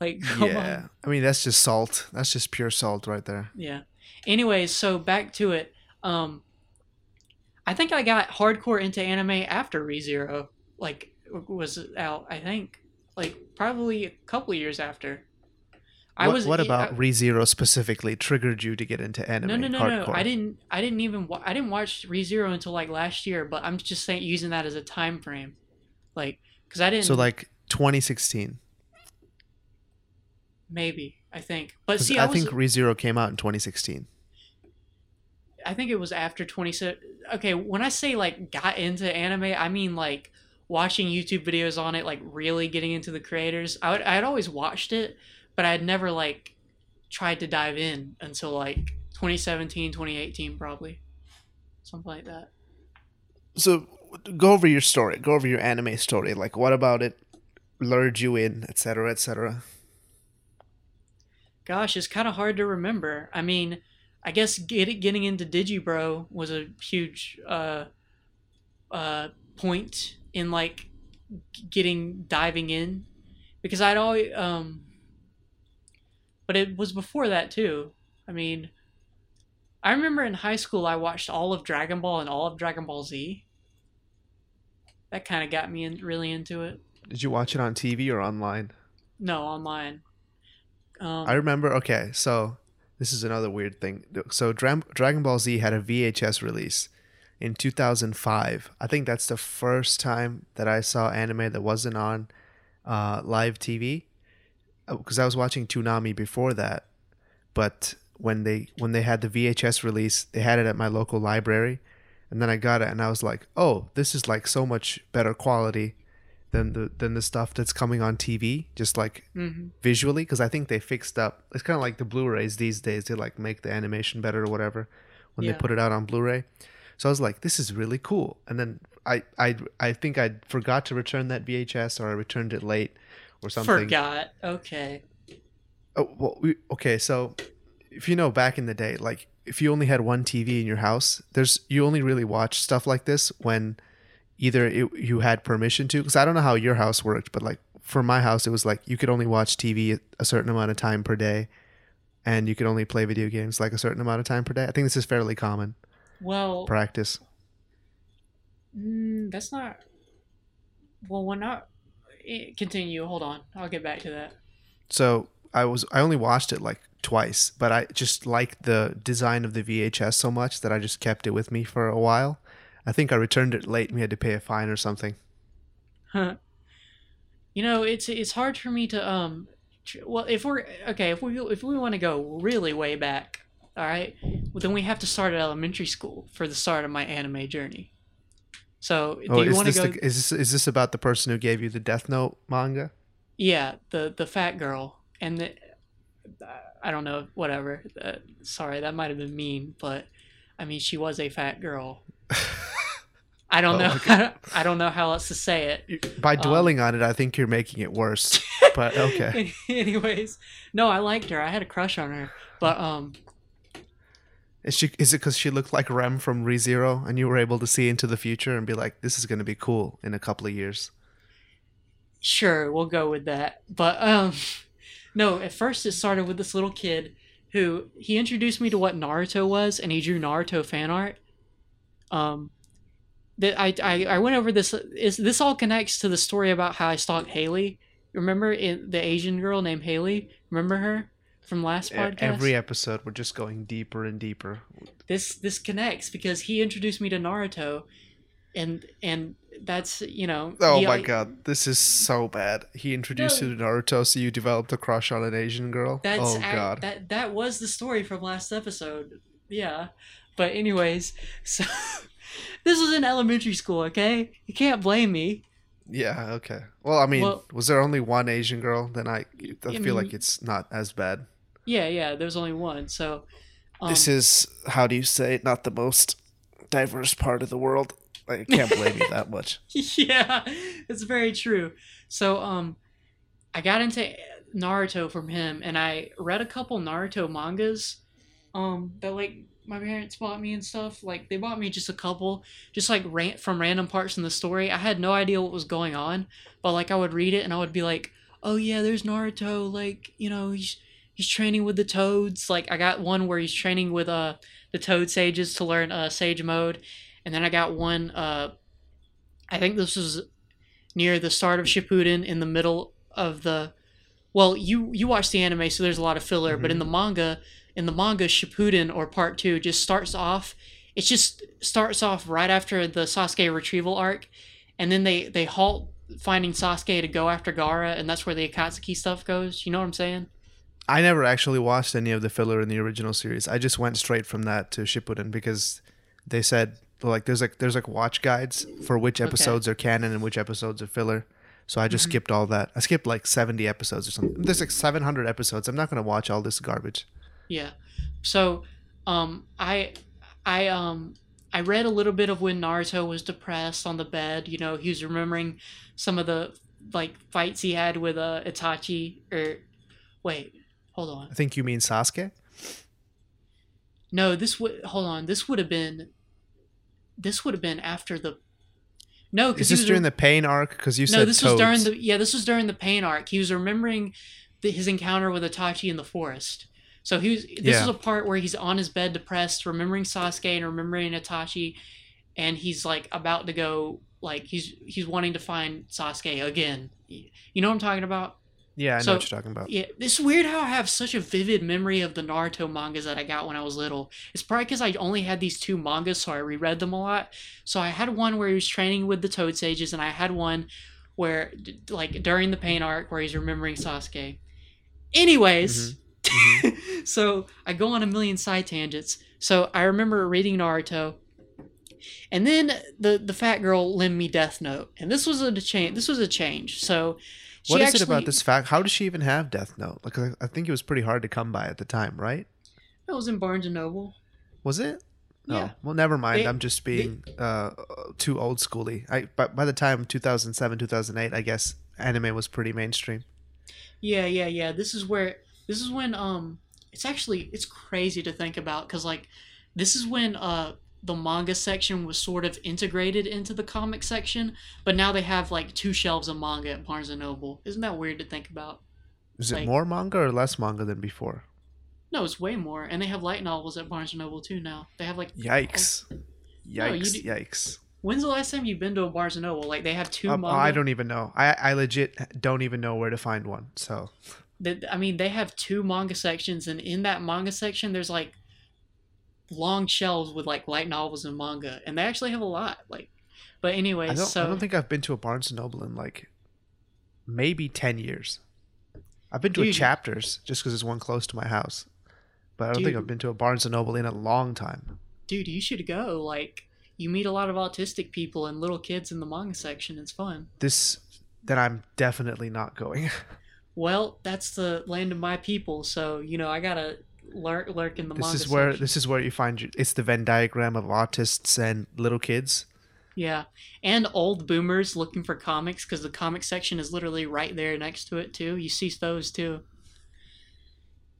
Like, [LAUGHS] come yeah, on. I mean that's just salt. That's just pure salt right there. Yeah. Anyways, so back to it. Um, I think I got hardcore into anime after ReZero, like, was out, I think. Like, probably a couple years after. I what, was what I- about ReZero specifically triggered you to get into anime No, no, no, hardcore? no. I didn't. I didn't even. wa- I didn't watch ReZero until like last year. But I'm just saying, using that as a time frame, like, because I didn't. So like 2016. maybe I think. but see, I, I, was. think ReZero came out in 2016. I think it was after 20 okay, when I say like got into anime, I mean like watching YouTube videos on it, like really getting into the creators. I would, I'd always watched it, but I'd never like tried to dive in until like 2017, 2018 probably. Something like that. So go over your story. Go over your anime story. Like what about it lured you in, etc., etc. Gosh, it's kind of hard to remember. I mean, I guess get, getting into Digibro was a huge uh, uh, point in like getting diving in because I'd always um, but it was before that too. I mean, I remember in high school I watched all of Dragon Ball and all of Dragon Ball Z. That kind of got me in, really into it. Did you watch it on TV or online? No, online. Um, I remember. Okay, so this is another weird thing. So Dra- Dragon Ball Z had a VHS release in 2005. I think that's the first time that I saw anime that wasn't on uh, live TV. Because uh, I was watching Toonami before that, but when they when they had the VHS release, they had it at my local library, and then I got it and I was like, oh, this is like so much better quality than the than the stuff that's coming on TV, just like mm-hmm. visually, because I think they fixed up. It's kind of like the Blu-rays these days; they like make the animation better or whatever when yeah. they put it out on Blu-ray. So I was like, this is really cool. And then I I I think I forgot to return that VHS, or I returned it late, or something. Forgot. Okay. Oh well, we, okay. So if you know back in the day, like if you only had one TV in your house, there's you only really watch stuff like this when either it, you had permission to because i don't know how your house worked but like for my house it was like you could only watch tv a certain amount of time per day and you could only play video games like a certain amount of time per day. I think this is fairly common well practice. Mm, that's not well we're not eh, continue hold on i'll get back to that. So i was i only watched it like twice but i just liked the design of the vhs so much that i just kept it with me for a while I think I returned it late and we had to pay a fine or something. Huh. You know, it's it's hard for me to um well, if we're okay, if we if we want to go really way back, all right, well, then we have to start at elementary school for the start of my anime journey. So, do oh, you want to go? The, is this is this about the person who gave you the Death Note manga? Yeah, the the fat girl and the I don't know, whatever. Uh, sorry, that might have been mean, but I mean, she was a fat girl. [LAUGHS] I don't oh, know. Okay. [LAUGHS] I don't know how else to say it. By um, dwelling um, on it, I think you're making it worse. [LAUGHS] But okay. anyways, no, I liked her. I had a crush on her. But um, is she? Is it because she looked like Rem from ReZero, and you were able to see into the future and be like, "This is going to be cool in a couple of years." Sure, we'll go with that. But um, [LAUGHS] no. At first, it started with this little kid who he introduced me to what Naruto was, and he drew Naruto fan art. Um, that I, I I went over this. Is this all connects to the story about how I stalked Haley? Remember it, the Asian girl named Haley? Remember her from last podcast? Every episode, we're just going deeper and deeper. This this connects because he introduced me to Naruto, and and that's you know. Oh he, my god, this is so bad. He introduced no, you to Naruto, so you developed a crush on an Asian girl. That's oh god, that that was the story from last episode. Yeah, but anyways, [LAUGHS] so this was in elementary school, okay? You can't blame me. Yeah, okay. Well, I mean, well, was there only one Asian girl? Then I, I, feel mean, like it's not as bad. Yeah, yeah, there's only one. So um, this is how do you say not the most diverse part of the world. I can't blame you that much. [LAUGHS] Yeah, it's very true. So um I got into Naruto from him and I read a couple Naruto mangas um that like my parents bought me and stuff. Like they bought me just a couple, just like rant from random parts in the story. I had no idea what was going on, but like I would read it and I would be like, "Oh yeah, there's Naruto. Like you know he's he's training with the toads. Like I got one where he's training with uh the toad sages to learn uh sage mode, and then I got one uh I think this was near the start of Shippuden in the middle of the well you you watch the anime so there's a lot of filler mm-hmm. but in the manga in the manga Shippuden or part two just starts off it just starts off right after the Sasuke retrieval arc and then they they halt finding Sasuke to go after Gaara and that's where the Akatsuki stuff goes. You know what I'm saying? I never actually watched any of the filler in the original series. I just went straight from that to Shippuden because they said like there's like there's like watch guides for which episodes are canon and which episodes are filler. So I just Mm-hmm. skipped all that. I skipped like 70 episodes or something. There's like 700 episodes. I'm not going to watch all this garbage. Yeah. So, um, I, I, um, I read a little bit of when Naruto was depressed on the bed. You know, he was remembering some of the like fights he had with uh, Itachi. Or wait, hold on. I think you mean Sasuke? No, this would hold on. This would have been. This would have been after the. No, Is because this during the pain arc? Because you no, said this Toads. was during the yeah, this was during the pain arc. He was remembering the, his encounter with Itachi in the forest. So he was. This Yeah. is a part where he's on his bed, depressed, remembering Sasuke and remembering Itachi, and he's like about to go. Like he's he's wanting to find Sasuke again. You know what I'm talking about? Yeah, I know what you're talking about. Yeah, it's weird how I have such a vivid memory of the Naruto mangas that I got when I was little. It's probably because I only had these two mangas, so I reread them a lot. So I had one where he was training with the Toad Sages, and I had one where, like, during the pain arc, where he's remembering Sasuke. Anyways, mm-hmm. [LAUGHS] so I go on a million side tangents. So I remember reading Naruto, and then the the fat girl lent me Death Note, and this was a change. This was a change. So. She What is actually, it about this fact? How does she even have Death Note? Like, I- think it was pretty hard to come by at the time, right? It was in Barnes and Noble. Was it? No. Yeah. Well, never mind. They- I'm just being uh, too old schooly. I by, by the time 2007, 2008, I guess anime was pretty mainstream. Yeah, yeah, yeah. This is where this is when um it's actually it's crazy to think about cuz like this is when uh the manga section was sort of integrated into the comic section, but now they have like two shelves of manga at Barnes and Noble. Isn't that weird to think about? Is it more manga or less manga than before? No, it's way more. And they have light novels at Barnes and Noble too now. They have like Yikes! Oh. No, Yikes! do- Yikes! When's the last time you've been to a Barnes and Noble? Like they have two Um, manga. I don't even know. I I legit don't even know where to find one. So that I mean, they have two manga sections, and in that manga section, there's like long shelves with like light novels and manga, and they actually have a lot. Like, but anyway, I don't. so I don't think I've been to a Barnes and Noble in like maybe ten years. I've been to a Chapters just because there's one close to my house, but I don't think I've been to a Barnes and Noble in a long time. dude, you should go. Like, you meet a lot of autistic people and little kids in the manga section. It's fun. This then I'm definitely not going. [LAUGHS] Well, that's the land of my people, so you know I gotta lurk lurk in the this is where section. this is where you find your, it's the Venn diagram of autists and little kids. Yeah, and old boomers looking for comics because the comic section is literally right there next to it too. You see those too.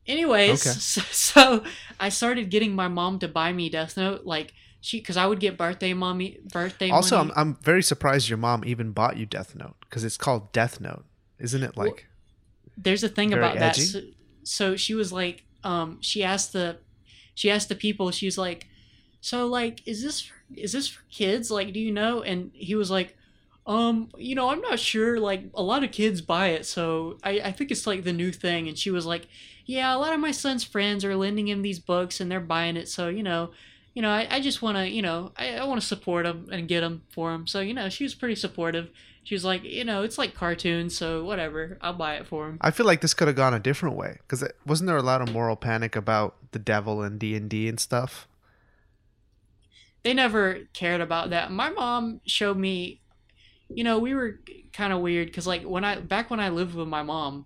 Anyways, Okay. so, [LAUGHS] so I started getting my mom to buy me Death Note, like she, because I would get birthday mommy birthday. Also, I'm. I'm very surprised your mom even bought you Death Note because it's called Death Note, isn't it? Like there's a thing very about that. So, so she was like, um, she asked the, she asked the people. She was like, so like, is this for, is this for kids? Like, do you know? And he was like, um, you know, I'm not sure. Like, a lot of kids buy it, so I I think it's like the new thing. And she was like, yeah, a lot of my son's friends are lending him these books and they're buying it. So you know. You know, I, I just want to, you know, I, I want to support him and get him for him. So, you know, she was pretty supportive. She was like, you know, it's like cartoons, so whatever. I'll buy it for him. I feel like this could have gone a different way because wasn't there a lot of moral panic about the devil and D and D and stuff? they never cared about that. My mom showed me, you know, we were kind of weird because like when I back when I lived with my mom,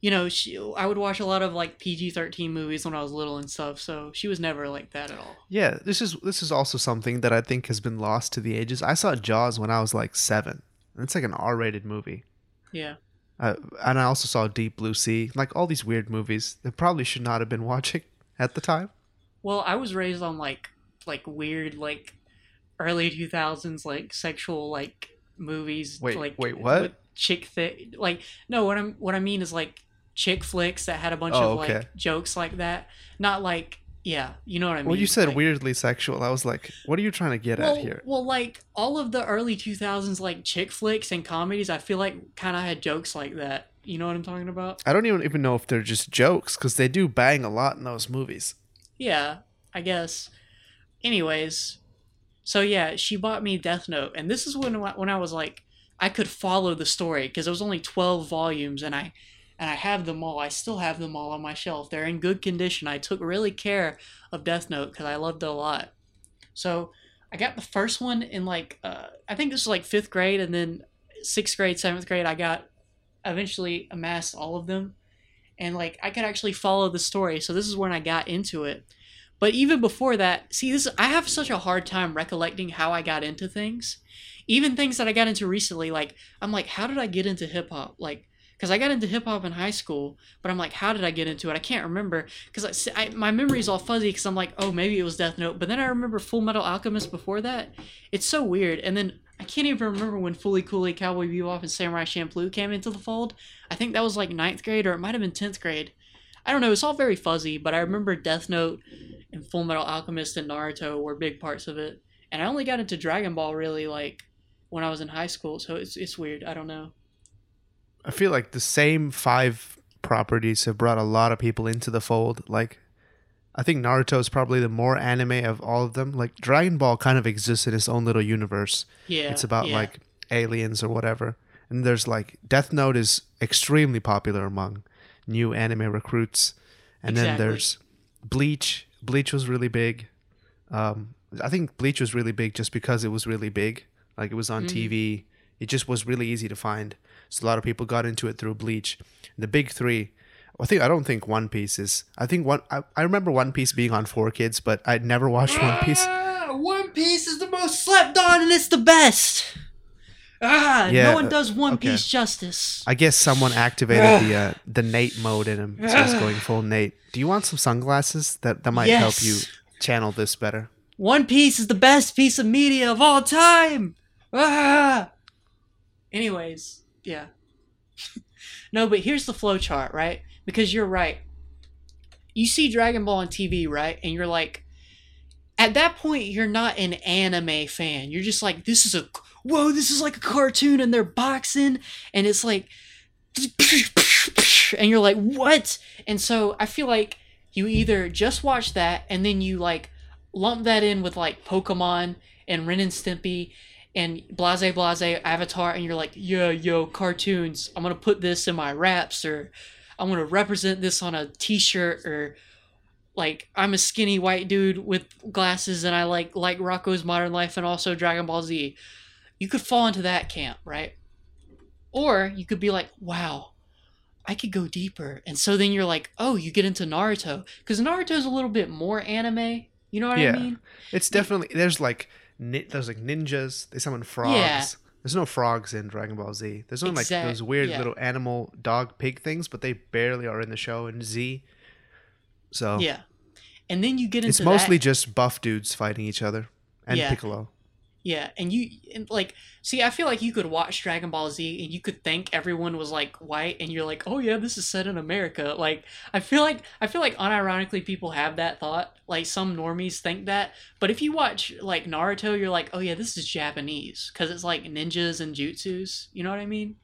you know, she I would watch a lot of like PG thirteen movies when I was little and stuff. So she was never like that at all. Yeah, this is this is also something that I think has been lost to the ages. I saw Jaws when I was like seven. and It's like an R-rated movie. Yeah, Uh, and I also saw Deep Blue Sea, like all these weird movies that probably should not have been [LAUGHS] watching at the time. well, I was raised on like like weird like early two thousands like sexual like movies. Wait, like wait, what? Chick thick like no what I'm what I mean is like chick flicks that had a bunch Oh, of okay. like jokes like that. Not like yeah, you know what I mean. Well, you said Like- weirdly sexual. I was like, what are you trying to get well, at here? Well, like all of the early 2000s like chick flicks and comedies, I feel like kind of had jokes like that. You know what I'm talking about? I don't even even know if they're just jokes because they do bang a lot in those movies. Yeah, I guess. Anyways, so yeah, she bought me Death Note, and this is when when I was like, I could follow the story because it was only 12 volumes, and I and I have them all. I still have them all on my shelf. They're in good condition. I took really care of Death Note because I loved it a lot. So I got the first one in like uh, I think this was like fifth grade, and then sixth grade, seventh grade, I got eventually amassed all of them, and like I could actually follow the story. So this is when I got into it. But even before that, see this I have such a hard time recollecting how I got into things. Even things that I got into recently, like I'm like, how did I get into hip hop? Like because I got into hip hop in high school, but I'm like, how did I get into it? I can't remember because I, I, my memory is all fuzzy because I'm like, oh, maybe it was Death Note, but then I remember Full Metal Alchemist before that. It's so weird, and then I can't even remember when Fooly Cooly, Cowboy Bebop, and Samurai Champloo came into the fold. I think that was like ninth grade, or it might have been tenth grade. I don't know. It's all very fuzzy, but I remember Death Note and Full Metal Alchemist and Naruto were big parts of it, and I only got into Dragon Ball really like when I was in high school, so it's it's weird. I don't know. I feel like the same five properties have brought a lot of people into the fold. Like, I think Naruto is probably the more anime of all of them. Like, Dragon Ball kind of exists in its own little universe. Yeah, It's about yeah. like aliens or whatever. And there's like Death Note is extremely popular among new anime recruits. And then there's Bleach. Bleach was really big. Um, I think Bleach was really big just because it was really big. Like it was on Mhm. TV. It just was really easy to find. So a lot of people got into it through Bleach. The big three. I think I don't think One Piece is. I think one. I, I remember One Piece being on 4Kids, but I'd never watched One Piece. Ah, One Piece is the most slept on, and it's the best. Ah, Yeah, no one uh, does One okay. Piece justice. I guess someone activated the uh, [SIGHS] the Nate mode in him, so he's [SIGHS] going full Nate. Do you want some sunglasses that that might help you channel this better? One Piece is the best piece of media of all time. Ah. Anyways, yeah. [LAUGHS] no, but here's the flow chart, right? Because you're right. You see Dragon Ball on TV, right? And you're like, at that point, you're not an anime fan. You're just like, this is a, whoa, this is like a cartoon and they're boxing and it's like, [LAUGHS] and you're like, what? And so I feel like you either just watch that and then you like lump that in with like Pokemon and Ren and Stimpy and Blase Blase Avatar, and you're like, yo, yo, cartoons. I'm gonna put this in my raps, or I'm gonna represent this on a T-shirt, or like I'm a skinny white dude with glasses, and I like like Rocko's Modern Life and also Dragon Ball Z. You could fall into that camp, right? Or you could be like, wow, I could go deeper. And so then you're like, oh, you get into Naruto. Because Naruto's a little bit more anime. You know what Yeah. I mean? It's definitely there's like ni- there's like ninjas. They summon frogs. Yeah. There's no frogs in Dragon Ball Z. There's only like Exact- those weird yeah. little animal dog pig things, but they barely are in the show in Z. So Yeah. And then you get into it's mostly that. just buff dudes fighting each other and Yeah. Piccolo. Yeah, and you and like see, I feel like you could watch Dragon Ball Z and you could think everyone was like white, and you're like, oh yeah, this is set in America. Like I feel like I feel like unironically people have that thought. Like some normies think that, but if you watch like Naruto, you're like, oh yeah, this is Japanese because it's like ninjas and jutsus. You know what I mean?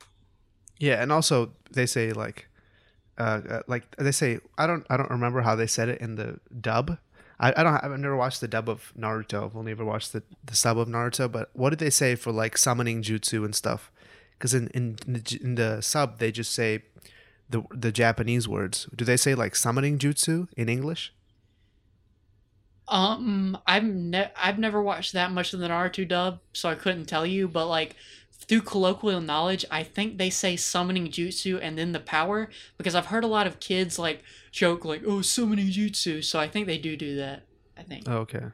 Yeah, and also they say like, uh, uh, like they say I don't I don't remember how they said it in the dub. I, I don't I've never watched the dub of Naruto. I've only ever watched the, the sub of Naruto. But what did they say for like summoning jutsu and stuff? Because in, in in the in the sub they just say the the Japanese words. Do they say like summoning jutsu in English? Um, I've ne- I've never watched that much of the Naruto dub, so I couldn't tell you. But like through colloquial knowledge, I think they say summoning jutsu and then the power because I've heard a lot of kids like joke like, "Oh, summoning jutsu." So I think they do do that. I think. Oh, okay.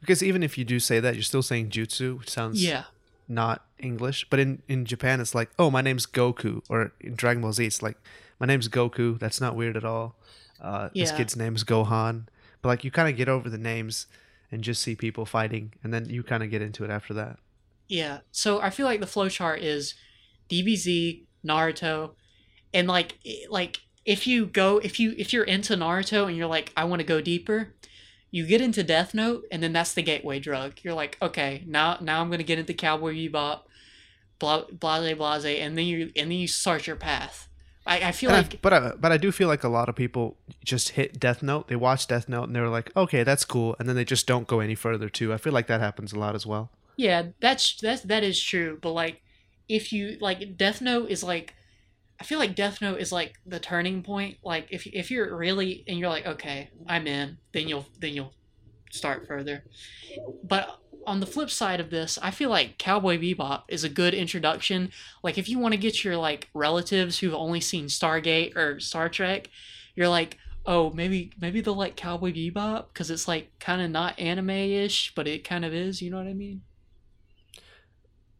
Because even if you do say that, you're still saying jutsu, which sounds Yeah. not English. But in, in Japan, it's like, oh, my name's Goku. Or in Dragon Ball Z, it's like, my name's Goku. That's not weird at all. Uh, This Yeah. kid's name's Gohan. But like, you kind of get over the names and just see people fighting, and then you kind of get into it after that. Yeah. So I feel like the flowchart is DBZ, Naruto, and like like if you go if you if you're into Naruto and you're like I want to go deeper, you get into Death Note and then that's the gateway drug. You're like, okay, now now I'm gonna get into Cowboy Bebop, blah blase blase, and then you and then you start your path. I, I feel And I- like but I, but I do feel like a lot of people just hit Death Note. They watch Death Note and they're like, okay, that's cool, and then they just don't go any further too. I feel like that happens a lot as well. Yeah, that's that's that is true. But like, if you like, Death Note is like, I feel like Death Note is like the turning point. Like if if you're really and you're like okay, I'm in, then you'll then you'll start further. But on the flip side of this, I feel like Cowboy Bebop is a good introduction. Like if you want to get your like relatives who've only seen Stargate or Star Trek, you're like, oh, maybe maybe they'll like Cowboy Bebop because it's like kind of not anime-ish, but it kind of is. You know what I mean?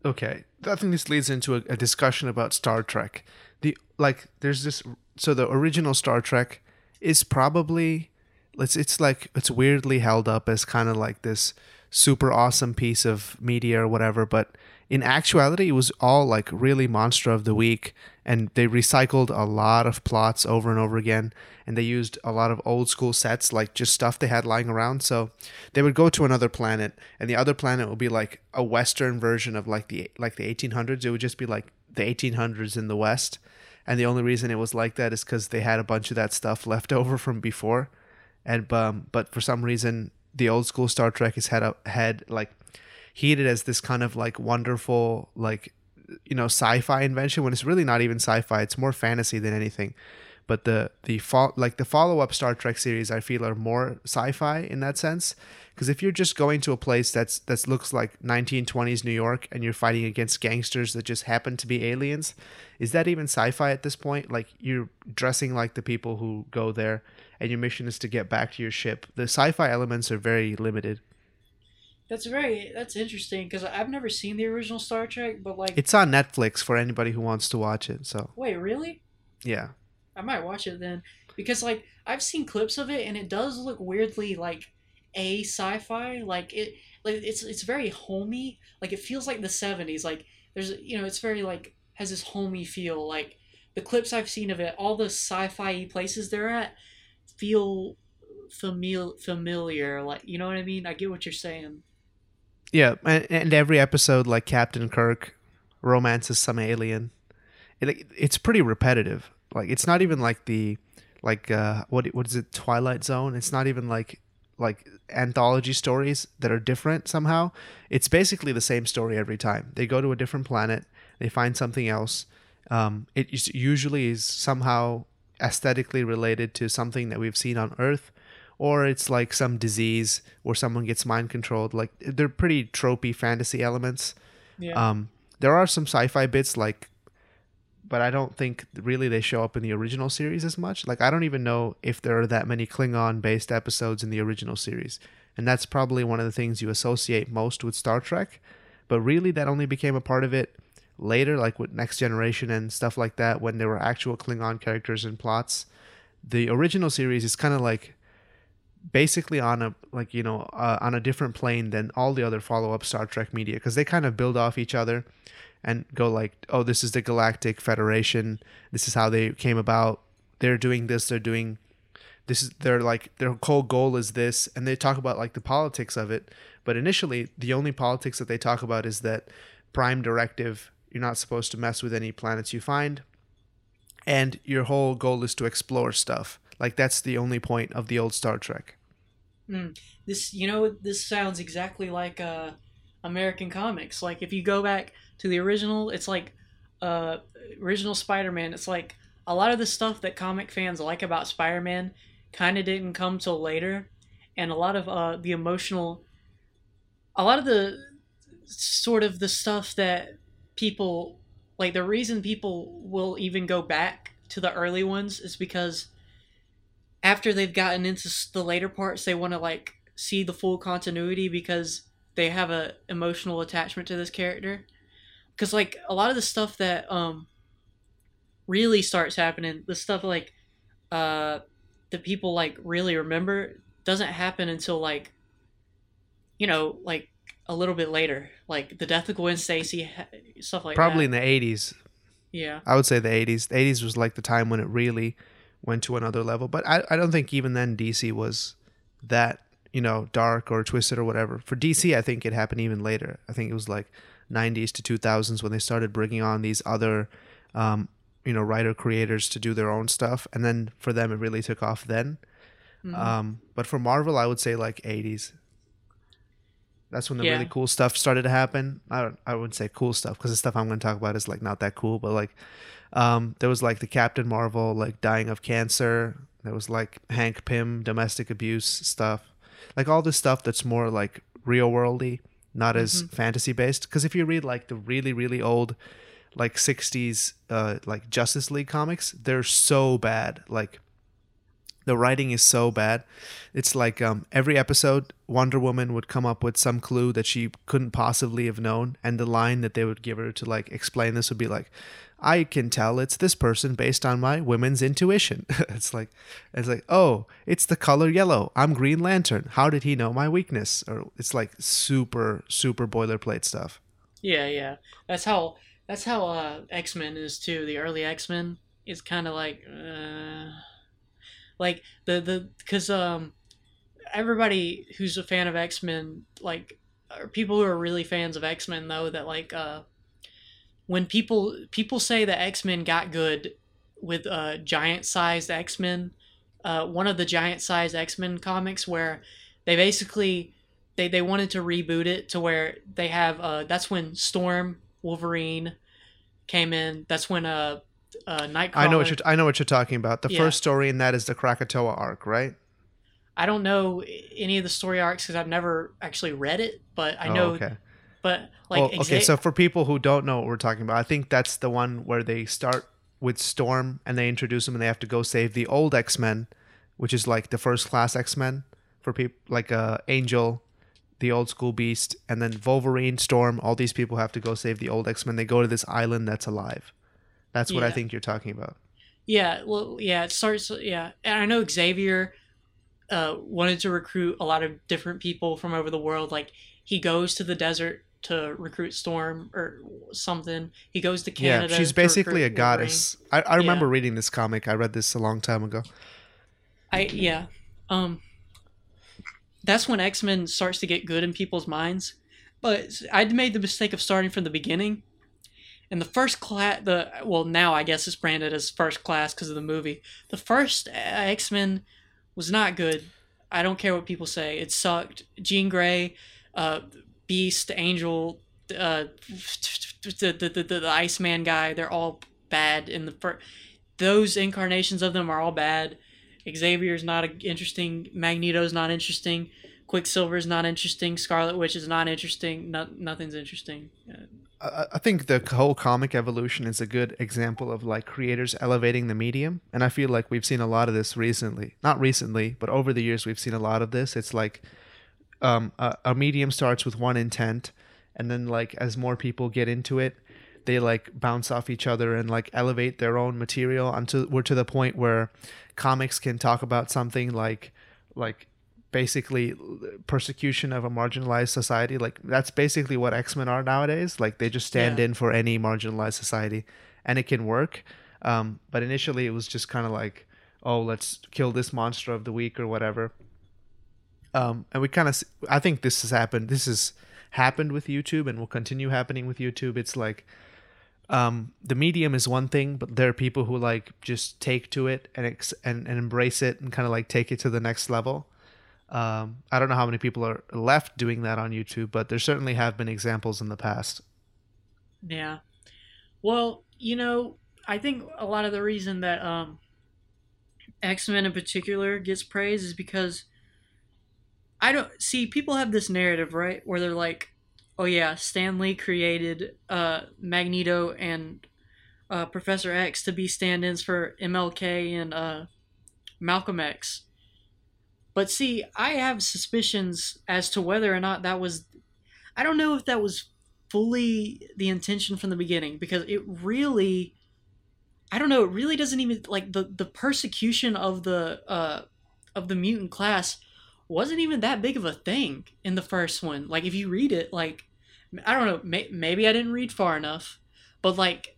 Okay, I think this leads into a, a discussion about Star Trek. The like, there's this. So the original Star Trek is probably it's it's like it's weirdly held up as kind of like this super awesome piece of media or whatever, but in actuality, it was all like really monster of the week, and they recycled a lot of plots over and over again, and they used a lot of old school sets, like just stuff they had lying around. So they would go to another planet, and the other planet would be like a Western version of like the like the 1800s. It would just be like the 1800s in the West, and the only reason it was like that is because they had a bunch of that stuff [LAUGHS] left over from before, and um, but for some reason the old school Star Trek is had a had like heated as this kind of like wonderful like you know sci-fi invention when it's really not even sci-fi it's more fantasy than anything. But the the fo- like the follow-up Star Trek series I feel are more sci-fi in that sense. Because if you're just going to a place that's that looks like 1920s New York and you're fighting against gangsters that just happen to be aliens is that even sci-fi at this point? Like you're dressing like the people who go there and your mission is to get back to your ship. The sci-fi elements are very limited That's very that's interesting because I've never seen the original Star Trek, but like, it's on Netflix for anybody who wants to watch it so. Wait, really? yeah. I might watch it then because like I've seen clips of it and it does look weirdly like a sci-fi like it like it's it's very homey like it feels like the 70s like there's you know it's very like has this homey feel like the clips I've seen of it all the sci-fi places they're at feel familiar familiar like you know what I mean? I get what you're saying Yeah, and, and every episode, like Captain Kirk romances some alien. It, it's pretty repetitive. Like it's not even like the like uh what what is it Twilight Zone? It's not even like like anthology stories that are different somehow. It's basically the same story every time. They go to a different planet, they find something else. Um, it usually is somehow aesthetically related to something that we've seen on Earth, or it's like some disease where someone gets mind controlled. Like they're pretty tropey fantasy elements. yeah Um, there are some sci-fi bits like, but I don't think really they show up in the original series as much. Like I don't even know if there are that many Klingon-based episodes in the original series, and that's probably one of the things you associate most with Star Trek. But really, that only became a part of it later, like with Next Generation and stuff like that, when there were actual Klingon characters and plots. The original series is kind of like basically on a like you know uh, on a different plane than all the other follow-up Star Trek media because they kind of build off each other and go like oh this is the Galactic Federation. This is how they came about. They're doing this. They're doing this is they're like their whole goal is this. And they talk about like the politics of it. But initially the only politics that they talk about is that prime directive you're not supposed to mess with any planets you find. And your whole goal is to explore stuff like that's the only point of the old Star Trek. This you know this sounds exactly like uh american comics. Like if you go back to the original it's like uh original spider-man. It's like a lot of the stuff that comic fans like about spider-man kind of didn't come till later. And a lot of uh the emotional a lot of the sort of the stuff that people like the reason people will even go back to the early ones is because after they've gotten into the later parts they want to like see the full continuity because they have a emotional attachment to this character. Because like a lot of the stuff that um really starts happening the stuff like uh that people like really remember doesn't happen until like you know like a little bit later. Like the death of gwen stacy stuff like probably that. in the 80s yeah. I would say the 80s the 80s was like the time when it really went to another level but i, I don't think even then dc was that you know dark or twisted or whatever for dc i think it happened even later i think it was like 90s to 2000s when they started bringing on these other um, you know writer creators to do their own stuff and then for them it really took off then Mhm. um, but for marvel i would say like 80s That's when the Yeah. really cool stuff started to happen. I don't, I wouldn't say cool stuff because the stuff I'm going to talk about is like not that cool, but like um, there was like the Captain Marvel like dying of cancer. There was like Hank Pym domestic abuse stuff, like all this stuff that's more like real worldy, not as fantasy based. Because if you read like the really really old like 60s uh, like Justice League comics, they're so bad. Like the writing is so bad. It's like um, every episode, Wonder Woman would come up with some clue that she couldn't possibly have known, and the line that they would give her to like explain this would be like, "I can tell it's this person based on my women's intuition." [LAUGHS] it's like, it's like, oh, it's the color yellow. I'm Green Lantern. How did he know my weakness? Or it's like super super boilerplate stuff. Yeah, yeah. That's how that's how uh, X Men is too. The early X Men is kind of like, uh, like the the because um everybody who's a fan of X Men like or people who are really fans of X Men though that like uh when people people say that X Men got good with uh giant sized X Men, uh one of the giant sized X Men comics where they basically they they wanted to reboot it to where they have uh that's when Storm Wolverine came in. That's when uh uh Nightcrawler. I know what you're I know what you're talking about. The Yeah. first story in that is the Krakatoa arc, right? I don't know any of the story arcs because I've never actually read it, but I Oh, know. okay. But like Well, okay, exa- so for people who don't know what we're talking about, I think that's the one where they start with Storm and they introduce him and they have to go save the old X Men, which is like the first class X Men for people like uh, Angel, the old school Beast, and then Wolverine, Storm. All these people have to go save the old X Men. They go to this island that's alive. That's what I think you're talking about. Yeah, well, yeah, it starts. Yeah, and I know Xavier uh, wanted to recruit a lot of different people from over the world. Like he goes to the desert to recruit Storm or something. He goes to Canada. yeah, she's basically a goddess. I, I remember reading this comic. I read this a long time ago. I yeah, um, that's when X Men starts to get good in people's minds. But I'd made the mistake of starting from the beginning. And the first class, the well now I guess it's branded as first class because of the movie. The first X Men was not good. I don't care what people say. It sucked. Jean Grey, uh, Beast, Angel, uh, the, the, the, the Iceman guy, they're all bad in the first. Those incarnations of them are all bad. Xavier's not a- interesting. Magneto's not interesting. Quicksilver's not interesting. Scarlet Witch is not interesting. No, nothing's interesting. I I think the whole comic evolution is a good example of like creators elevating the medium, and I feel like we've seen a lot of this recently. Not recently, but over the years we've seen a lot of this. It's like um, a, a medium starts with one intent, and then like as more people get into it, they like bounce off each other and like elevate their own material until we're to the point where comics can talk about something like like basically persecution of a marginalized society. Like that's basically what x-men are nowadays. Like they just stand Yeah. in for any marginalized society and it can work. Um, but initially it was just kind of like oh let's kill this monster of the week or whatever um, and we kind of i think this has happened this has happened with youtube and will continue happening with youtube it's like um, the medium is one thing, but there are people who like just take to it and ex- and, and embrace it and kind of like take it to the next level. Um, I don't know how many people are left doing that on YouTube, but there certainly have been examples in the past. Yeah. Well, you know, I think a lot of the reason that um, X Men in particular gets praise is because I don't see people have this narrative right where they're like, "Oh yeah, Stan Lee created uh, Magneto and uh, Professor X to be stand-ins for MLK and uh, Malcolm X." But see, I have suspicions as to whether or not that was. I don't know if that was fully the intention from the beginning because it really I don't know, it really doesn't even like the the persecution of the uh of the mutant class wasn't even that big of a thing in the first one. Like if you read it like I don't know, may, maybe I didn't read far enough, but like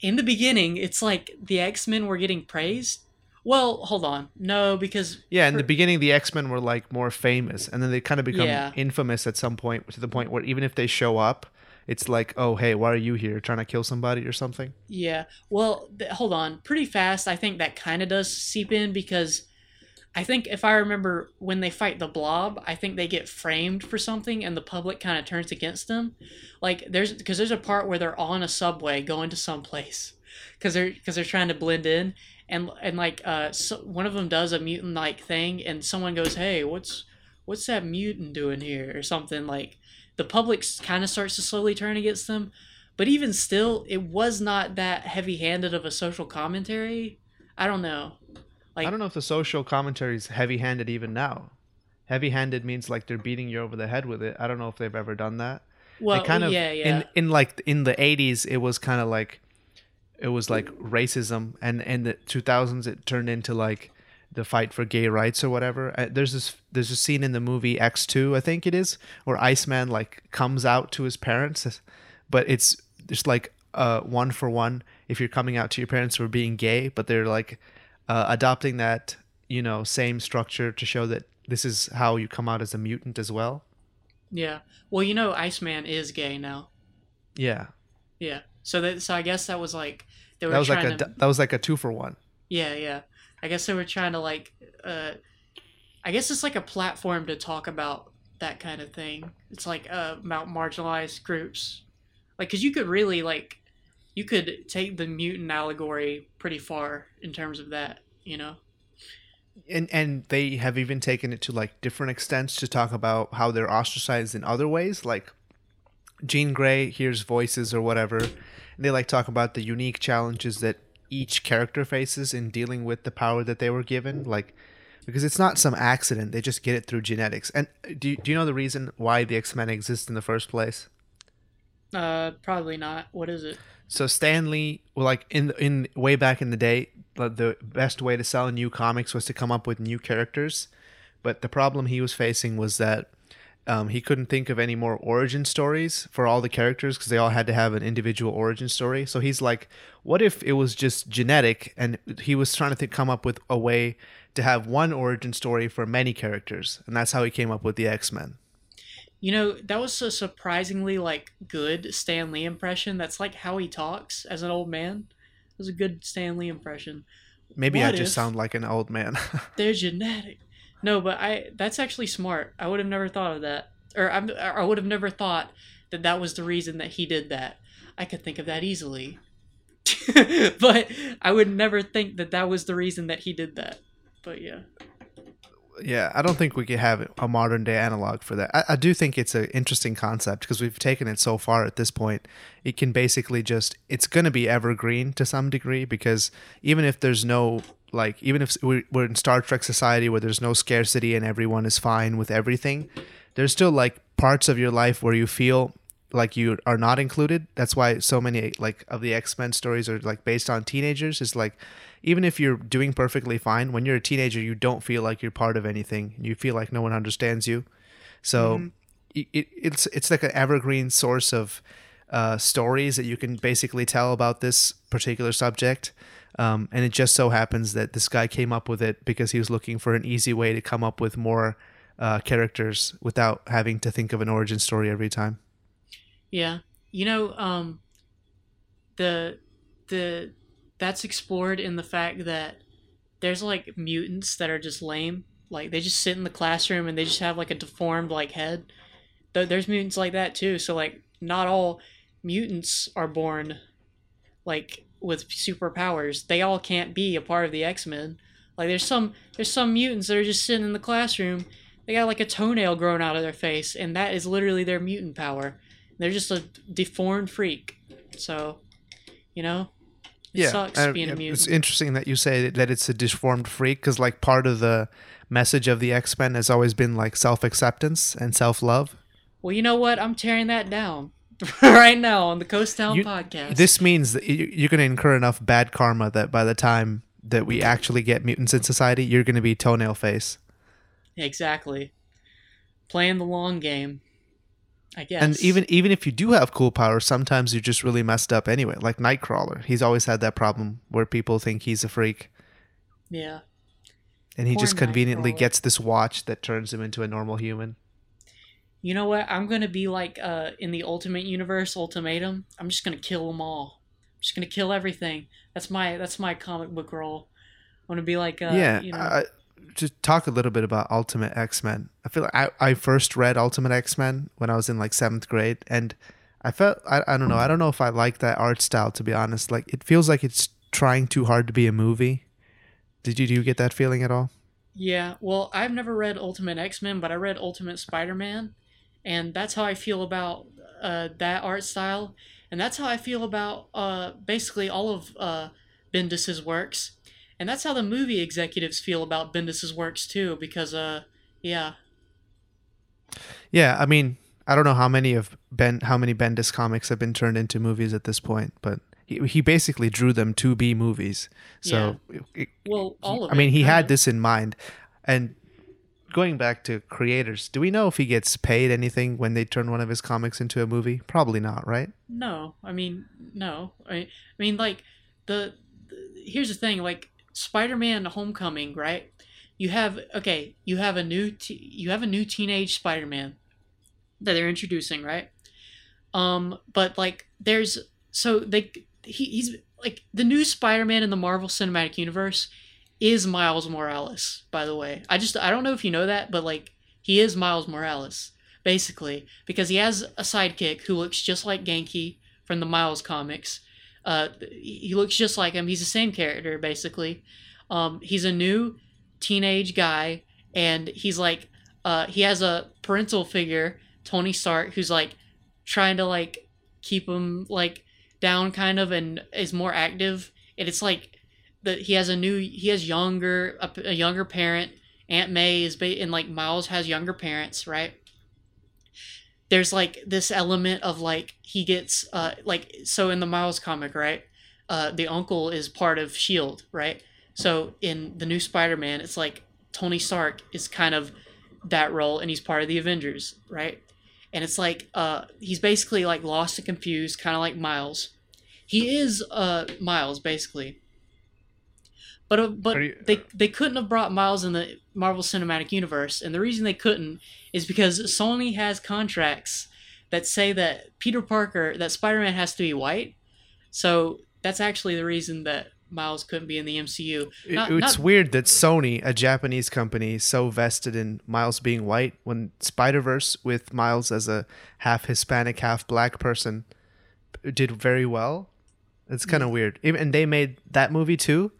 in the beginning it's like the X-Men were getting praised. Well, hold on. No, because Yeah, in the beginning, the X Men were like more famous, and then they kind of become Yeah. infamous at some point to the point where even if they show up, it's like, oh, hey, why are you here? Trying to kill somebody or something? Yeah. Well, th- hold on. Pretty fast, I think that kind of does seep in because I think if I remember when they fight the blob, I think they get framed for something and the public kind of turns against them. Like there's because there's a part where they're on a subway going to some place because they're because they're trying to blend in. And and like uh so one of them does a mutant like thing and someone goes hey what's what's that mutant doing here? or something like the public kind of starts to slowly turn against them. But even still it was not that heavy handed of a social commentary. I don't know like, I don't know if the social commentary is heavy-handed even now. Heavy-handed means like they're beating you over the head with it. I don't know if they've ever done that. Well, kind of yeah, yeah. In in like in the '80s, it was kind of like it was like racism, and in the 2000s, it turned into like the fight for gay rights or whatever. Uh, there's this there's a scene in the movie X2, I think it is, where Iceman like comes out to his parents, but it's just like uh one for one if you're coming out to your parents for being gay, but they're like uh, adopting that you know same structure to show that this is how you come out as a mutant as well. Yeah. Well, you know, Iceman is gay now. Yeah. Yeah. So that so I guess that was like they were that was like a to, that was like a two for one. Yeah, yeah. I guess they were trying to like uh I guess it's like a platform to talk about that kind of thing. It's like uh about marginalized groups. Like cuz you could really like you could take the mutant allegory pretty far in terms of that, you know. And and they have even taken it to like different extents to talk about how they're ostracized in other ways, like Jean Grey hears voices or whatever. And they like talk about the unique challenges that each character faces in dealing with the power that they were given, like because it's not some accident; they just get it through genetics. And do you, do you know the reason why the X Men exist in the first place? Uh, probably not. What is it? So Stan Lee, well, like in in way back in the day, the best way to sell new comics was to come up with new characters. But the problem he was facing was that um, he couldn't think of any more origin stories for all the characters because they all had to have an individual origin story. So he's like, what if it was just genetic? And he was trying to think, come up with a way to have one origin story for many characters, and that's how he came up with the X Men. You know, that was a surprisingly like good Stan Lee impression. That's like how he talks as an old man. It was a good Stan Lee impression. Maybe what I just sound like an old man. [LAUGHS] they're genetic. No, but I that's actually smart. I would have never thought of that. Or I'm, I would have never thought that that was the reason that he did that. I could think of that easily. [LAUGHS] but I would never think that that was the reason that he did that. But yeah yeah, I don't think we could have a modern day analog for that. I, I do think it's an interesting concept because we've taken it so far at this point. It can basically just, it's going to be evergreen to some degree because even if there's no, like, even if we're in Star Trek society where there's no scarcity and everyone is fine with everything, there's still like parts of your life where you feel like you are not included. That's why so many like of the X Men stories are like based on teenagers. Is like even if you're doing perfectly fine, when you're a teenager, you don't feel like you're part of anything. You feel like no one understands you. So mm-hmm. it, it, it's it's like an evergreen source of uh, stories that you can basically tell about this particular subject. Um, and it just so happens that this guy came up with it because he was looking for an easy way to come up with more uh, characters without having to think of an origin story every time. Yeah, you know, um, the the that's explored in the fact that there's like mutants that are just lame. Like they just sit in the classroom and they just have like a deformed like head. There's mutants like that too. So like not all mutants are born like with superpowers. They all can't be a part of the X Men. Like there's some there's some mutants that are just sitting in the classroom. They got like a toenail growing out of their face, and that is literally their mutant power. They're just a deformed freak. So, you know, yeah, sucks being a mutant. It's interesting that you say that it's a deformed freak because, like, part of the message of the X Men has always been like self acceptance and self love. Well, you know what? I'm tearing that down [LAUGHS] right now on the Coast Town you, podcast. This means that you're going to incur enough bad karma that by the time that we actually get mutants in society, you're going to be toenail face. Exactly. Playing the long game. I guess. And even even if you do have cool powers, sometimes you're just really messed up anyway. Like Nightcrawler, he's always had that problem where people think he's a freak. Yeah. And he Poor just conveniently gets this watch that turns him into a normal human. You know what? I'm gonna be like uh, in the Ultimate Universe Ultimatum. I'm just gonna kill them all. I'm just gonna kill everything. That's my that's my comic book role. I'm gonna be like uh, yeah. You know, to talk a little bit about Ultimate X Men. I feel like I, I first read Ultimate X Men when I was in like seventh grade, and I felt I, I don't know I don't know if I like that art style to be honest. Like it feels like it's trying too hard to be a movie. Did you do you get that feeling at all? Yeah, well, I've never read Ultimate X Men, but I read Ultimate Spider Man, and that's how I feel about uh, that art style, and that's how I feel about uh, basically all of uh, Bendis's works, and that's how the movie executives feel about Bendis's works too, because uh, yeah, Yeah, I mean, I don't know how many of Ben how many Bendis comics have been turned into movies at this point, but he, he basically drew them to be movies. So it- well, all of I mean, he had kinda. this in mind. And going back to creators, do we know if he gets paid anything when they turn one of his comics into a movie? Probably not, right? No, I mean no. I, I mean like the, the here's the thing like Spider-Man Homecoming, right? You have okay, you have a new t- you have a new teenage Spider-Man that they're introducing, right? Um but like there's so they he, he's like the new Spider-Man in the Marvel Cinematic Universe is Miles Morales, by the way. I just I don't know if you know that, but like he is Miles Morales basically, because he has a sidekick who looks just like Ganke from the Miles comics. Uh, he looks just like him. He's the same character, basically. Um, he's a new teenage guy, and he's like, uh, he has a parental figure, Tony Stark, who's like trying to like keep him like down, kind of, and is more active. And it's like that he has a new, he has younger, a, a younger parent. Aunt May is, ba- and like Miles has younger parents, right? There's like this element of like he gets uh like so in the Miles comic, right? Uh the uncle is part of Shield, right? So in the new Spider-Man, it's like Tony Stark is kind of that role and he's part of the Avengers, right? And it's like uh he's basically like lost and confused, kind of like Miles. He is uh Miles basically. But uh, but you- they they couldn't have brought Miles in the Marvel Cinematic Universe, and the reason they couldn't is because Sony has contracts that say that Peter Parker, that Spider Man has to be white. So that's actually the reason that Miles couldn't be in the MCU. Not- it's not- weird that Sony, a Japanese company, so vested in Miles being white when Spider Verse, with Miles as a half Hispanic, half black person, did very well. It's kind of weird. And they made that movie too.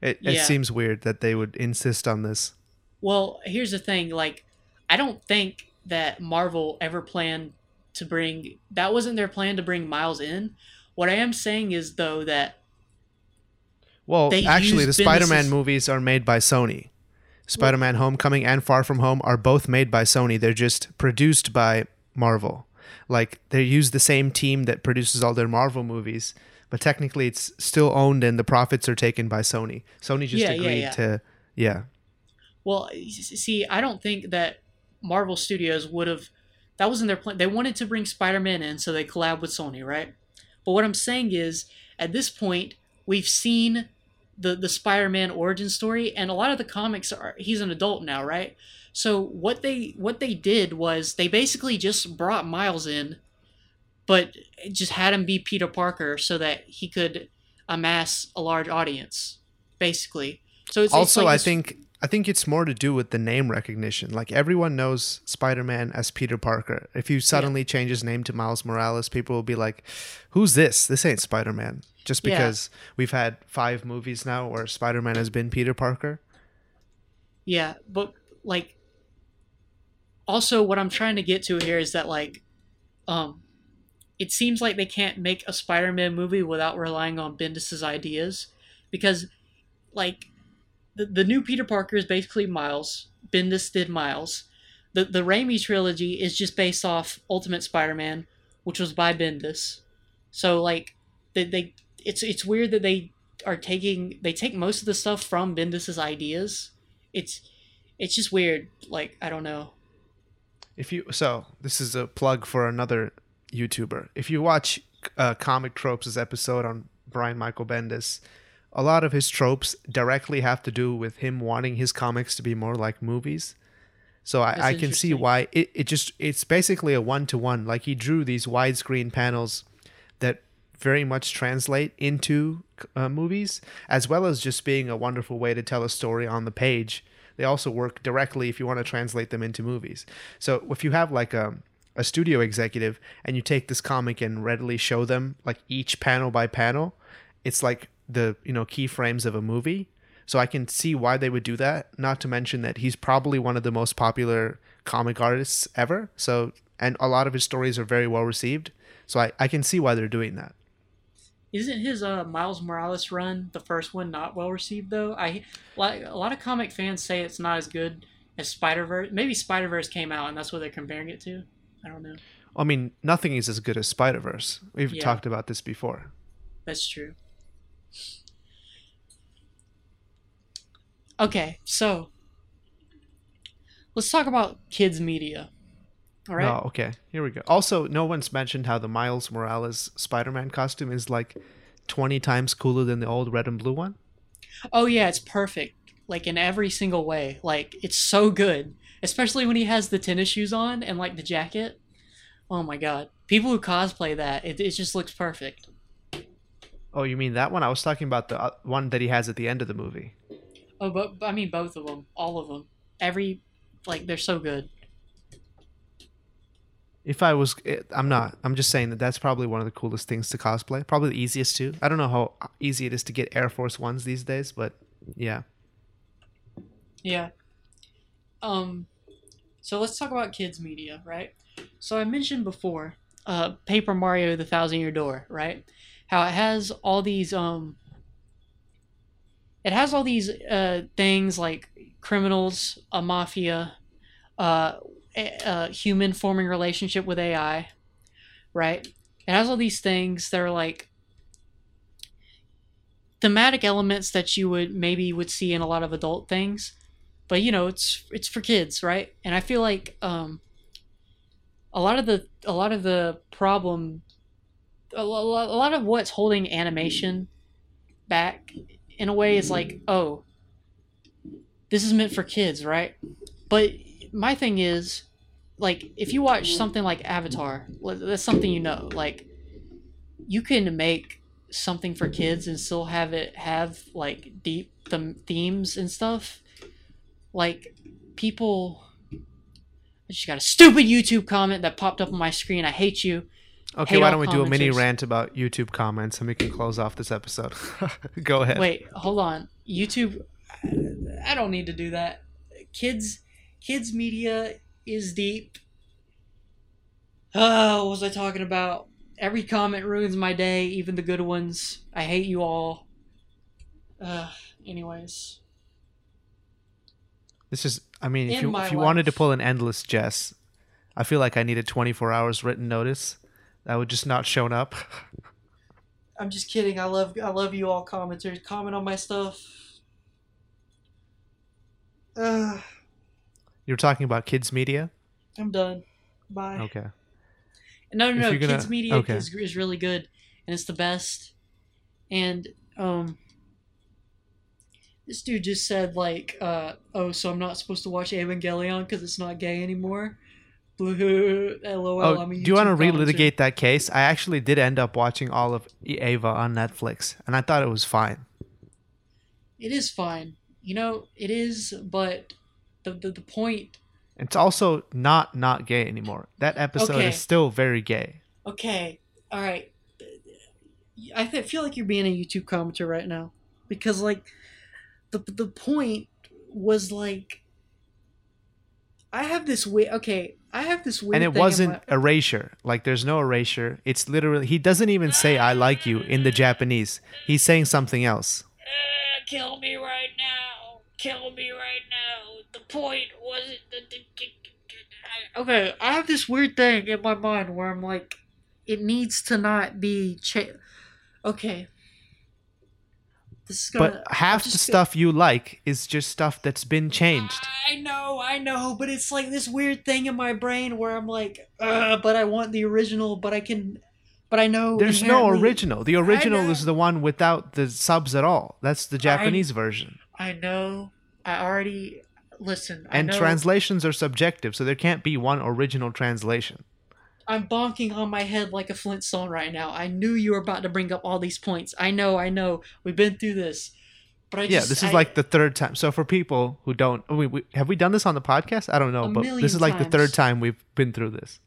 It, it seems weird that they would insist on this. Well, here's the thing. Like, I don't think that Marvel ever planned to bring. That wasn't their plan to bring Miles in. What I am saying is though that Well, actually, the Spider-Man movies are made by Sony. Spider-Man: Homecoming and Far From Home are both made by Sony. They're just produced by Marvel. Like they use the same team that produces all their Marvel movies, but technically it's still owned and the profits are taken by Sony. Sony just Yeah, yeah, agreed yeah. to yeah. Well, see, I don't think that Marvel Studios would have. That wasn't their plan. They wanted to bring Spider-Man in, so they collab with Sony, right? But what I'm saying is, at this point, we've seen the the Spider-Man origin story, and a lot of the comics are. He's an adult now, right? So what they what they did was they basically just brought Miles in, but just had him be Peter Parker so that he could amass a large audience, basically. So it's it's also, like I this- think I think it's more to do with the name recognition. Like everyone knows Spider-Man as Peter Parker. If you suddenly change his name to Miles Morales, people will be like, "Who's this? This ain't Spider-Man." Just Yeah. because we've had five movies now where Spider-Man has been Peter Parker. Yeah, but like also what I'm trying to get to here is that like um it seems like they can't make a Spider-Man movie without relying on Bendis's ideas because like the, the new Peter Parker is basically Miles. Bendis did Miles. The the Raimi trilogy is just based off Ultimate Spider-Man, which was by Bendis. So like they, they it's it's weird that they are taking they take most of the stuff from Bendis's ideas. It's it's just weird. Like I don't know. If you so, this is a plug for another YouTuber. If you watch uh, Comic Tropes' episode on Brian Michael Bendis, a lot of his tropes directly have to do with him wanting his comics to be more like movies. So I, I can see why it, it just it's basically a one to one. Like he drew these widescreen panels that very much translate into uh, movies, as well as just being a wonderful way to tell a story on the page they also work directly if you want to translate them into movies. So if you have like a a studio executive and you take this comic and readily show them like each panel by panel, it's like the you know keyframes of a movie. So I can see why they would do that. Not to mention that he's probably one of the most popular comic artists ever. So and a lot of his stories are very well received. So I, I can see why they're doing that. Isn't his uh, Miles Morales run the first one not well received though? I like a lot of comic fans say it's not as good as Spider Verse. Maybe Spider Verse came out and that's what they're comparing it to. I don't know. I mean, nothing is as good as Spider Verse. We've Yeah. talked about this before. That's true. Okay, so let's talk about kids media. All right. Oh, okay. Here we go. Also, no one's mentioned how the Miles Morales Spider-Man costume is like 20 times cooler than the old red and blue one. Oh yeah, it's perfect. Like in every single way. Like it's so good. Especially when he has the tennis shoes on and like the jacket. Oh my god. People who cosplay that, it, it just looks perfect. Oh, you mean that one? I was talking about the uh, one that he has at the end of the movie. Oh, but I mean both of them, all of them. Every like they're so good. If I was, eh, I'm not. I'm just saying that that's probably one of the coolest things to cosplay. Probably the easiest too. I don't know how easy it is to get Air Force Ones these days, but yeah. Yeah. Um so let's talk about kids media, right? So I mentioned before, uh Paper Mario the Thousand Year Door, right? How it has all these um it has all these uh things like criminals, a mafia, uh a, a human forming relationship with AI, right? It has all these things that are like thematic elements that you would maybe would see in a lot of adult things but you know it's it's for kids right? And i feel like um a lot of the a lot of the problem a lot, a lot of what's holding animation back in a way is like oh this is meant for kids right? But my thing is like if you watch something like avatar that's something you know like you can make something for kids and still have it have like deep them themes and stuff like people I just got a stupid YouTube comment that popped up on my screen. I hate you. Okay, Hate why don't we do a mini rant about YouTube comments and we can close off this episode? [LAUGHS] Go ahead. Wait, hold on. YouTube I don't need to do that. Kids kids media is deep. Oh, what was I talking about? Every comment ruins my day, even the good ones. I hate you all. Uh, anyways. This is, I mean, if In you my if you wanted to pull an endless Jess, I feel like I needed 24 hours written notice. That would just not shown up. I'm just kidding. I love I love you all commenters. Comment on my stuff. Uh, [SIGHS] You're talking about kids media. I'm done. Bye. Okay. No, no, no. gonna- Kids media okay. is, is really good, and it's the best. And um, this dude just said like, uh, "Oh, so I'm not supposed to watch Evangelion because it's not gay anymore." Lol. Oh, do you want to relitigate that case? I actually did end up watching all of Eva on Netflix, and I thought it was fine. It is fine. You know, it is, but the the, the point. It's also not not gay anymore. That episode Okay. is still very gay. Okay, all right. I feel like you're being a YouTube commenter right now because like the the point was like I have this way. Okay, I have this weird. and it thing wasn't my- erasure. Like there's no erasure. It's literally he doesn't even say I like you in the Japanese. He's saying something else. Uh, kill me right now. Kill me right now. The point wasn't the. the I- okay, I have this weird thing in my mind where I'm like, it needs to not be. Cha- okay. Gonna. But half the stuff you like is just stuff that's been changed. I know, I know, but it's like this weird thing in my brain where I'm like, uh, but I want the original, but I can, but I know There's no original. The original is the one without the subs at all. That's the Japanese version. I know. I already listen. I And know, translations are subjective, so there can't be one original translation. I'm bonking on my head like a Flintstone right now. I knew you were about to bring up all these points. I know, I know. We've been through this. But I yeah, just, this is I- like the third time. So for people who don't, we, we, have we done this on the podcast? I don't know, but this is like the third time we've been through this.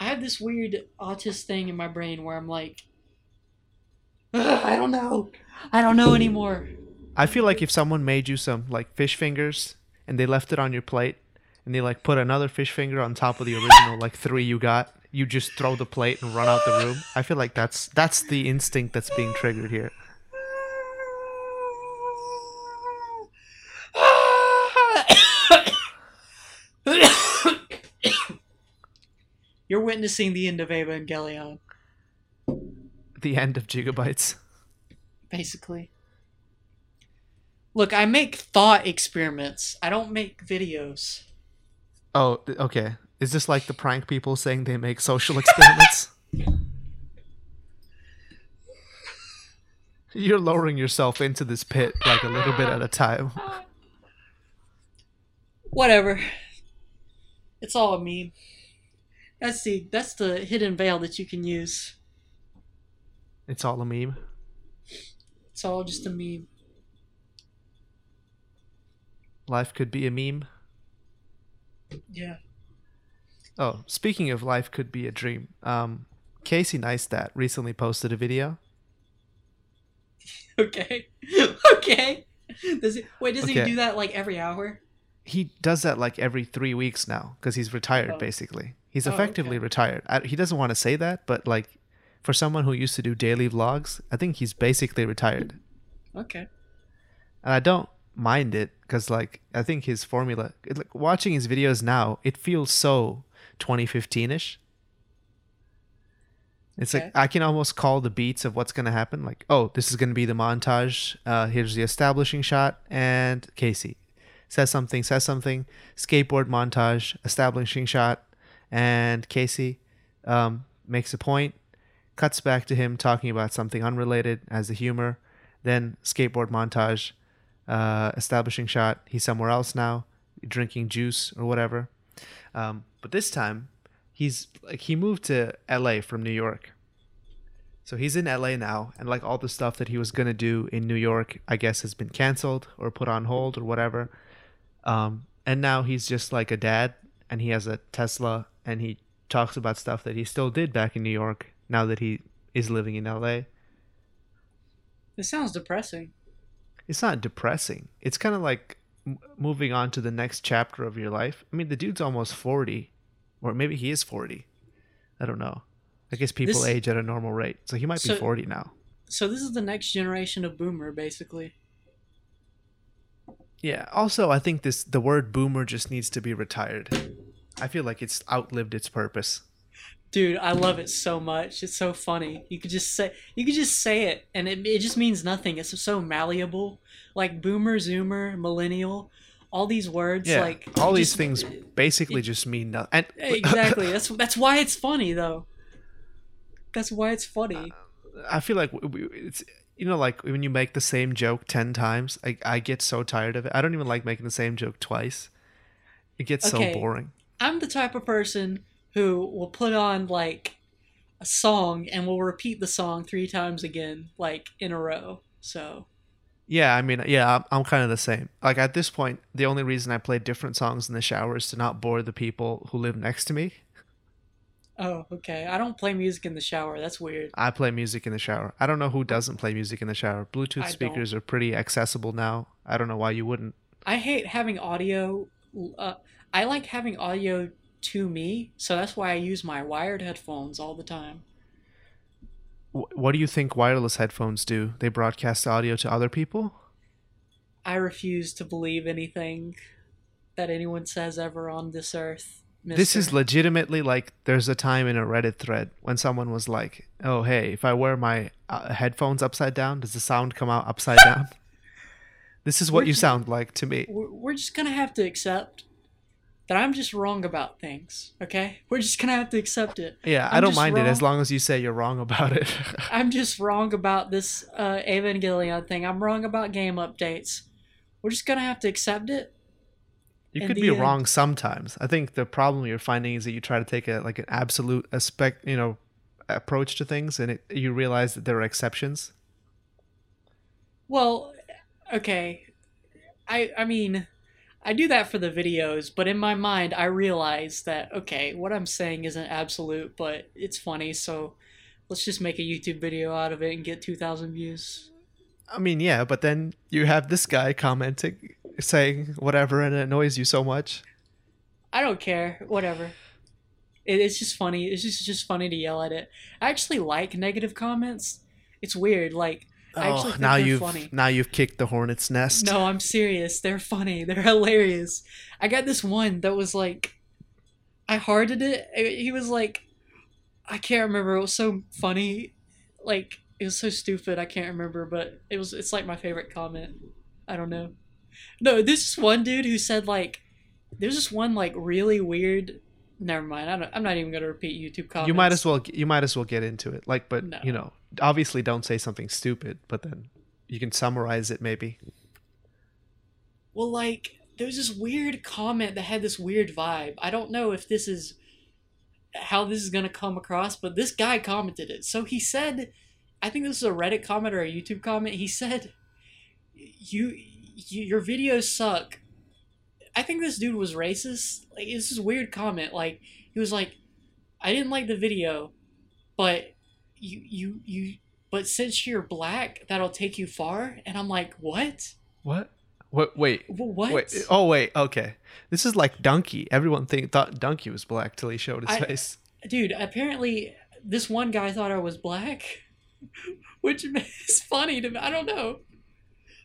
I have this weird autist thing in my brain where I'm like, "Ugh, I don't know, I don't know anymore. I feel like if someone made you some like fish fingers and they left it on your plate and they like put another fish finger on top of the original like three you got, you just throw the plate and run out the room. I feel like that's that's the instinct that's being triggered here. [COUGHS] You're witnessing the end of Evangelion, The end of Jigabytes. basically. Look, I make thought experiments. I don't make videos. Oh, okay. Is this like the prank people saying they make social [LAUGHS] experiments? [LAUGHS] You're lowering yourself into this pit like a little bit at a time. Whatever. It's all a meme. That's the that's the hidden veil that you can use. It's all a meme. It's all just a meme. Life could be a meme. Yeah. Oh, speaking of life could be a dream. Um, Casey Neistat recently posted a video. [LAUGHS] Okay. [LAUGHS] okay. Does it wait? Does Okay. he do that like every hour? He does that like every three weeks now because he's retired. Oh. Basically, he's Oh, effectively okay. retired. I, he doesn't want to say that, but like for someone who used to do daily vlogs, I think he's basically retired. Okay. and I don't mind it because like I think his formula, it, like watching his videos now, it feels so 2015ish. It's Okay. like I can almost call the beats of what's gonna happen. Like, oh, this is gonna be the montage. Uh, here's the establishing shot, and Casey says something, says something. Skateboard montage, establishing shot, and Casey um, makes a point. Cuts back to him talking about something unrelated as the humor. Then skateboard montage, uh, establishing shot. He's somewhere else now, drinking juice or whatever. Um, but this time, he's like he moved to L.A. from New York. So he's in LA now, and like all the stuff that he was gonna do in New York, I guess has been canceled or put on hold or whatever. Um, and now he's just like a dad, and he has a Tesla, and he talks about stuff that he still did back in New York. Now that he is living in LA, This sounds depressing. It's not depressing. It's kind of like m- moving on to the next chapter of your life. I mean, the dude's almost 40, or maybe he is 40. I don't know. I guess people This- age at a normal rate. So he might be 40 now. So this is the next generation of boomer, basically. Yeah. Also, I think this the word boomer just needs to be retired. I feel like it's outlived its purpose. Dude, I love it so much. It's so funny. You could just say you could just say it and it, it just means nothing. It's so malleable. Like boomer, zoomer, millennial, all these words Yeah. like all these just- things basically just mean nothing. And [LAUGHS] Exactly. that's that's why it's funny though. That's why it's funny. Uh, I feel like it's you know like when you make the same joke 10 times, I I get so tired of it. I don't even like making the same joke twice. It gets Okay. so boring. I'm the type of person who will put on like a song and will repeat the song three times again, like in a row. So Yeah, I mean, yeah, I'm, I'm kind of the same. Like at this point, the only reason I play different songs in the shower is to not bore the people who live next to me. Oh, okay. I don't play music in the shower. That's weird. I play music in the shower. I don't know who doesn't play music in the shower. Bluetooth I speakers are pretty accessible now. I don't know why you wouldn't. I hate having audio. Uh, I like having audio to me, so that's why I use my wired headphones all the time. What do you think wireless headphones do? They broadcast audio to other people? I refuse to believe anything that anyone says ever on this earth. This is legitimately like there's a time in a Reddit thread when someone was like, "Oh, hey, if I wear my uh, headphones upside down, does the sound come out upside down?" [LAUGHS] this is what We're you just- sound like to me. We're, we're just gonna have to accept that I'm just wrong about things. Okay, we're just gonna have to accept it. Yeah, I I'm don't just mind it as long as you say you're wrong about it. [LAUGHS] I'm just wrong about this uh, Evangelion thing. I'm wrong about game updates. We're just gonna have to accept it. You could be end- wrong sometimes. I think the problem you're finding is that you try to take a like an absolute aspect, you know, approach to things, and it, you realize that there are exceptions. Well, okay. I I mean, I do that for the videos, but in my mind, I realize that okay, what I'm saying isn't absolute, but it's funny, so let's just make a YouTube video out of it and get 2,000 views. I mean, yeah, but then you have this guy commenting, saying whatever, and it annoys you so much. I don't care. Whatever. It, it's just funny. It's just just funny to yell at it. I actually like negative comments. It's weird. Like Oh, now you've funny. now you've kicked the hornet's nest. No, I'm serious. They're funny. They're hilarious. I got this one that was like, I hearted it. It- He was like, I can't remember. It was so funny. Like it was so stupid. I can't remember, but it was. It's like my favorite comment. I don't know. No, this is one dude who said like, there's this one like really weird. Never mind. I don't, I'm not even gonna repeat YouTube comments. you might as well you might as well get into it. Like, but No. you know, obviously don't say something stupid. But then you can summarize it maybe. Well, like, there's this weird comment that had this weird vibe. I don't know if this is how this is gonna come across, but this guy commented it. So he said, I think this is a Reddit comment or a YouTube comment. He said, "You, you your videos suck." I think this dude was racist. Like, it's this weird comment. Like, he was like, "I didn't like the video, but you, you, you." But since you're black, that'll take you far. And I'm like, what? What? What? Wait. What? Wait. Oh wait. Okay. This is like Donkey. Everyone think thought Donkey was black till he showed his I- face. dude apparently this one guy thought i was black [LAUGHS] which [LAUGHS] is funny to me i don't know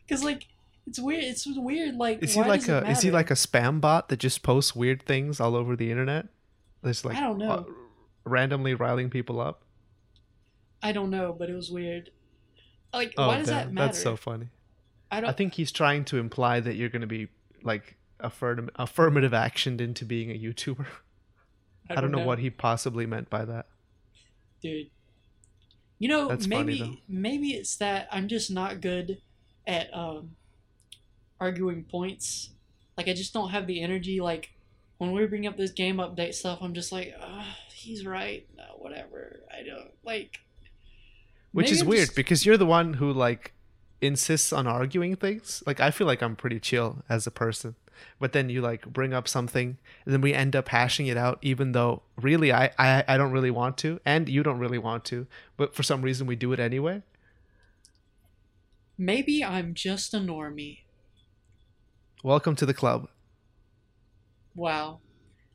because like it's weird it's weird like Is he like a is he like a spam bot that just posts weird things all over the internet? There's like I don't know. uh, randomly riling people up. i don't know but it was weird like Oh, why does damn, that matter that's so funny. i don't I think he's trying to imply that you're going to be like affirm- affirmative actioned into being a YouTuber. [LAUGHS] I don't, know, what he possibly meant by that. dude you know That's maybe maybe it's that i'm just not good at um arguing points like i just don't have the energy like when we bring up this game update stuff i'm just like oh, he's right no, whatever i don't like Which is I'm weird just- because you're the one who like insists on arguing things. Like I feel like I'm pretty chill as a person. But then you like bring up something and then we end up hashing it out even though really I, I I don't really want to and you don't really want to, but for some reason we do it anyway. maybe i'm just a normie Welcome to the club. wow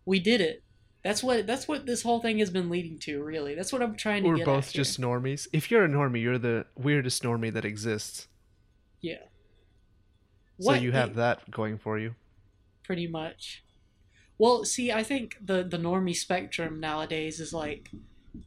we did it that's what that's what this whole thing has been leading to really that's what i'm trying to We're get both just normies. If you're a normie, you're the weirdest normie that exists. yeah So you have that going for you. pretty much. Well, see, I think the the normie spectrum nowadays is like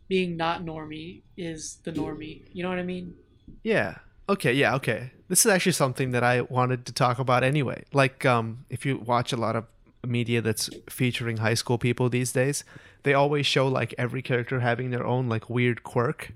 being not normie is the normie. You know what I mean? Yeah. Okay, yeah, okay. This is actually something that I wanted to talk about anyway. Like um if you watch a lot of media that's featuring high school people these days, they always show like every character having their own like weird quirk.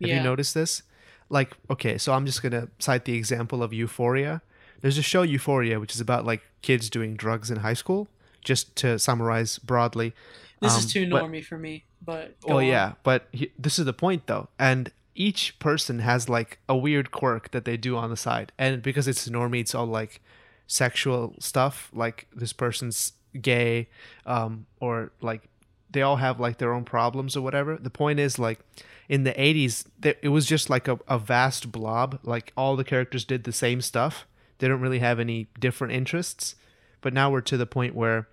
Have yeah. you noticed this? Like, okay, so I'm just gonna cite the example of Euphoria. There's a show Euphoria, which is about like kids doing drugs in high school. Just to summarize broadly, This um, is too but- for me, but Oh on. yeah, but he, this is the point though, and each person has like a weird quirk that they do on the side, and because it's normie, it's all like sexual stuff. Like this person's gay, um, or like they all have like their own problems or whatever. The point is like in the '80s, it was just like a, a vast blob. Like all the characters did the same stuff. They don't really have any different interests. But now we're to the point where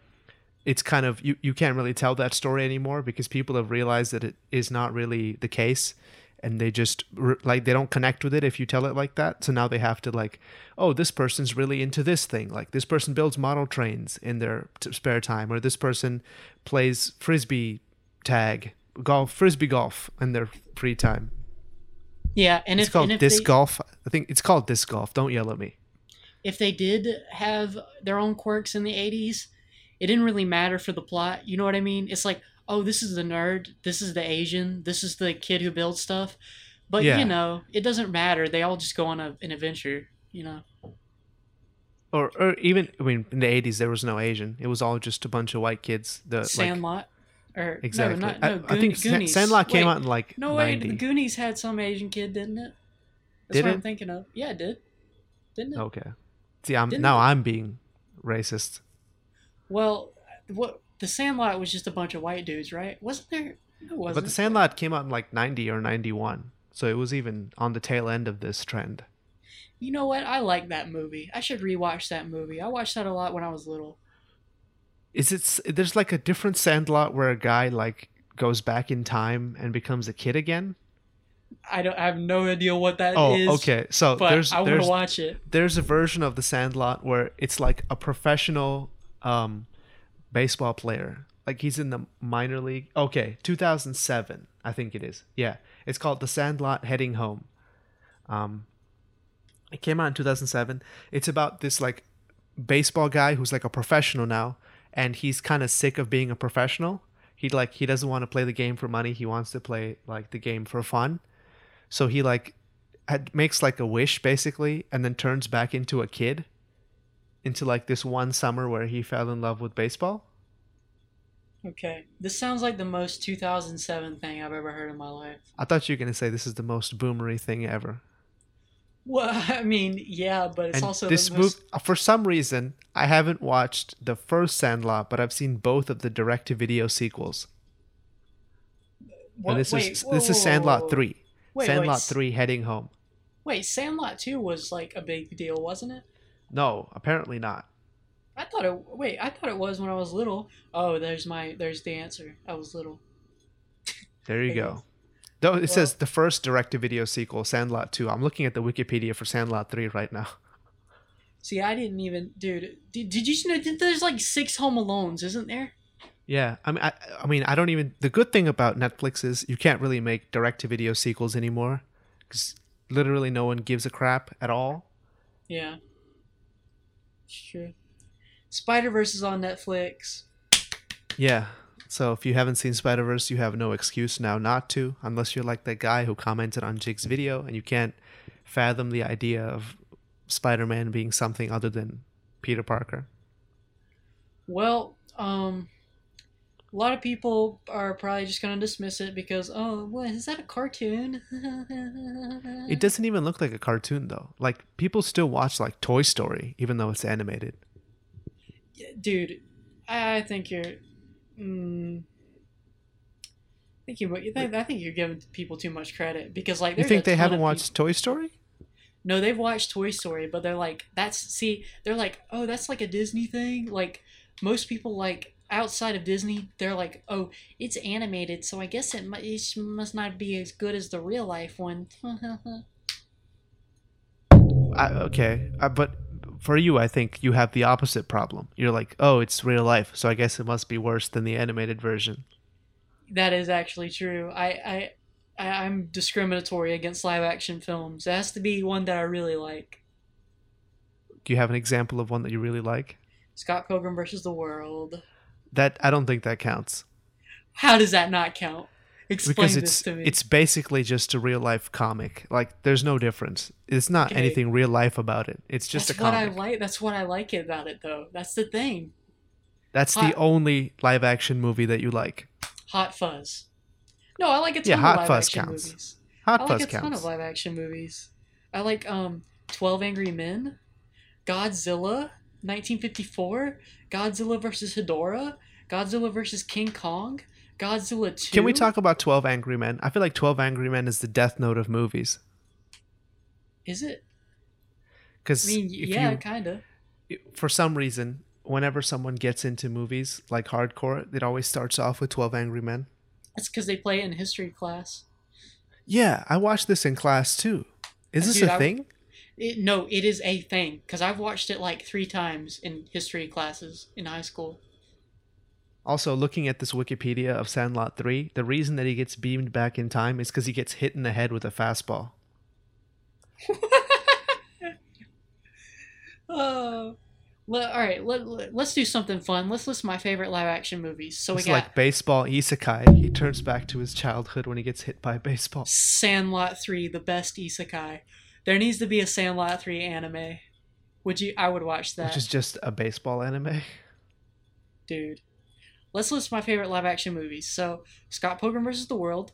it's kind of you, you can't really tell that story anymore because people have realized that it is not really the case and they just like they don't connect with it if you tell it like that. So now they have to like oh this person's really into this thing. Like this person builds model trains in their t- spare time or this person plays frisbee tag golf frisbee golf in their free time. Yeah, and it's if called and disc they, golf. I think it's called disc golf. Don't yell at me. If they did have their own quirks in the '80s, it didn't really matter for the plot. You know what I mean? It's like, oh, this is the nerd, this is the Asian, this is the kid who builds stuff. But Yeah. you know, it doesn't matter. They all just go on a, an adventure. You know. or, or even i mean in the 80s there was no asian it was all just a bunch of white kids the like Sandlot. Or Exactly. no, not, I, no, I think Goonies. Sandlot came Wait, out in like No way. 90. the Goonies had some Asian kid, didn't it? That's Did what it? I'm thinking of. Yeah, it did. Didn't it? Okay. See, I'm Didn't now it? I'm being racist. Well, what the Sandlot was just a bunch of white dudes, right? Wasn't there? No, wasn't. But The Sandlot came out in like 90 or 91. So it was even on the tail end of this trend. You know what? I like that movie. I should rewatch that movie. I watched that a lot when I was little. Is it there's like a different Sandlot where a guy like goes back in time and becomes a kid again? I don't. I have no idea what that is. Oh, okay. So there's I want to watch it. there's a version of the Sandlot where it's like a professional um, baseball player. Like he's in the minor league. Okay, 2007, I think it is. Yeah, it's called The Sandlot Heading Home. Um, it came out in 2007. It's about this like baseball guy who's like a professional now, and he's kind of sick of being a professional. He like he doesn't want to play the game for money. He wants to play like the game for fun. So he like had, makes like a wish basically, and then turns back into a kid. Into like this one summer where he fell in love with baseball. Okay, this sounds like the most 2007 thing I've ever heard in my life. I thought you were gonna say this is the most boomery thing ever. Well, [LAUGHS] I mean, yeah, but it's and also this move, most. Uh, for some reason, I haven't watched the first Sandlot, but I've seen both of the direct-to-video sequels. What, and this wait, is whoa, this is whoa, Sandlot whoa. three. Wait, Sandlot wait, three, heading home. Wait, Sandlot 2 was like a big deal, wasn't it? No, apparently not. I thought it. Wait, I thought it was when I was little. Oh, there's my. There's the answer. I was little. There you go. Though it Well- says the first direct-to-video sequel, Sandlot two. I'm looking at the Wikipedia for Sandlot three right now. [LAUGHS] See, I didn't even, dude. Did, did you know? Did, there's like six Home Alones, isn't there? Yeah, I mean, I, I mean, I don't even. The good thing about Netflix is you can't really make direct-to-video sequels anymore, because literally no one gives a crap at all. Yeah. It's true. Spider Verse is on Netflix. Yeah. So if you haven't seen Spider Verse, you have no excuse now not to, unless you're like that guy who commented on Jig's video and you can't fathom the idea of Spider-Man being something other than Peter Parker. Well, um, a lot of people are probably just gonna dismiss it because, oh, what is that a cartoon? It doesn't even look like a cartoon though. Like people still watch like Toy Story even though it's animated. dude. I I think you're. Mm, I think you. I think you're giving people too much credit because, like, You think they haven't watched people- Toy Story? No, they've watched Toy Story, but they're like, that's see, they're like, oh, that's like a Disney thing. Like most people, like outside of Disney, they're like, oh, it's animated, so I guess it, mu- it must not be as good as the real life one. [LAUGHS] I, okay, uh, but for you, I think you have the opposite problem. You're like, oh, it's real life, so I guess it must be worse than the animated version. that is actually true. I, I, I, I'm discriminatory against live action films. It has to be one that I really like. Do you have an example of one that you really like? Scott Pilgrim versus the World. That I don't think that counts How does that not count? Explain because this it's to me. it's basically just a real life comic. Like there's no difference. It's not Okay. anything real life about it. It's just that's a what I comic. like. That's what I like about it, though. That's the thing. That's Hot- the only live action movie that you like. Hot Fuzz. No, I like a ton Yeah, of Hot live Fuzz action counts. movies. Hot I Fuzz like a ton counts. of live action movies. I like um Twelve Angry Men, Godzilla, 1954, Godzilla versus Hedorah, Godzilla versus King Kong, Godzilla 2. Can we talk about Twelve Angry Men? I feel like Twelve Angry Men is the Death Note of movies. Is it? Because I mean, yeah, kind of. for some reason, whenever someone gets into movies like hardcore, it always starts off with Twelve Angry Men. That's because they play it in history class. Yeah, I watched this in class too. Is this Dude, a I- thing? It, no, it is a thing because I've watched it like three times in history classes in high school. Also, looking at this Wikipedia of Sandlot 3, the reason that he gets beamed back in time is because he gets hit in the head with a fastball. [LAUGHS] Oh. Let, all right, let, let, us do something fun. Let's list my favorite live action movies. So we it's got like baseball isekai. He turns back to his childhood when he gets hit by a baseball. Sandlot 3, the best isekai. There needs to be a Sandlot 3 anime. Would you? I would watch that, Which is just a baseball anime. dude. Let's list my favorite live action movies. So Scott Pilgrim vs. the World,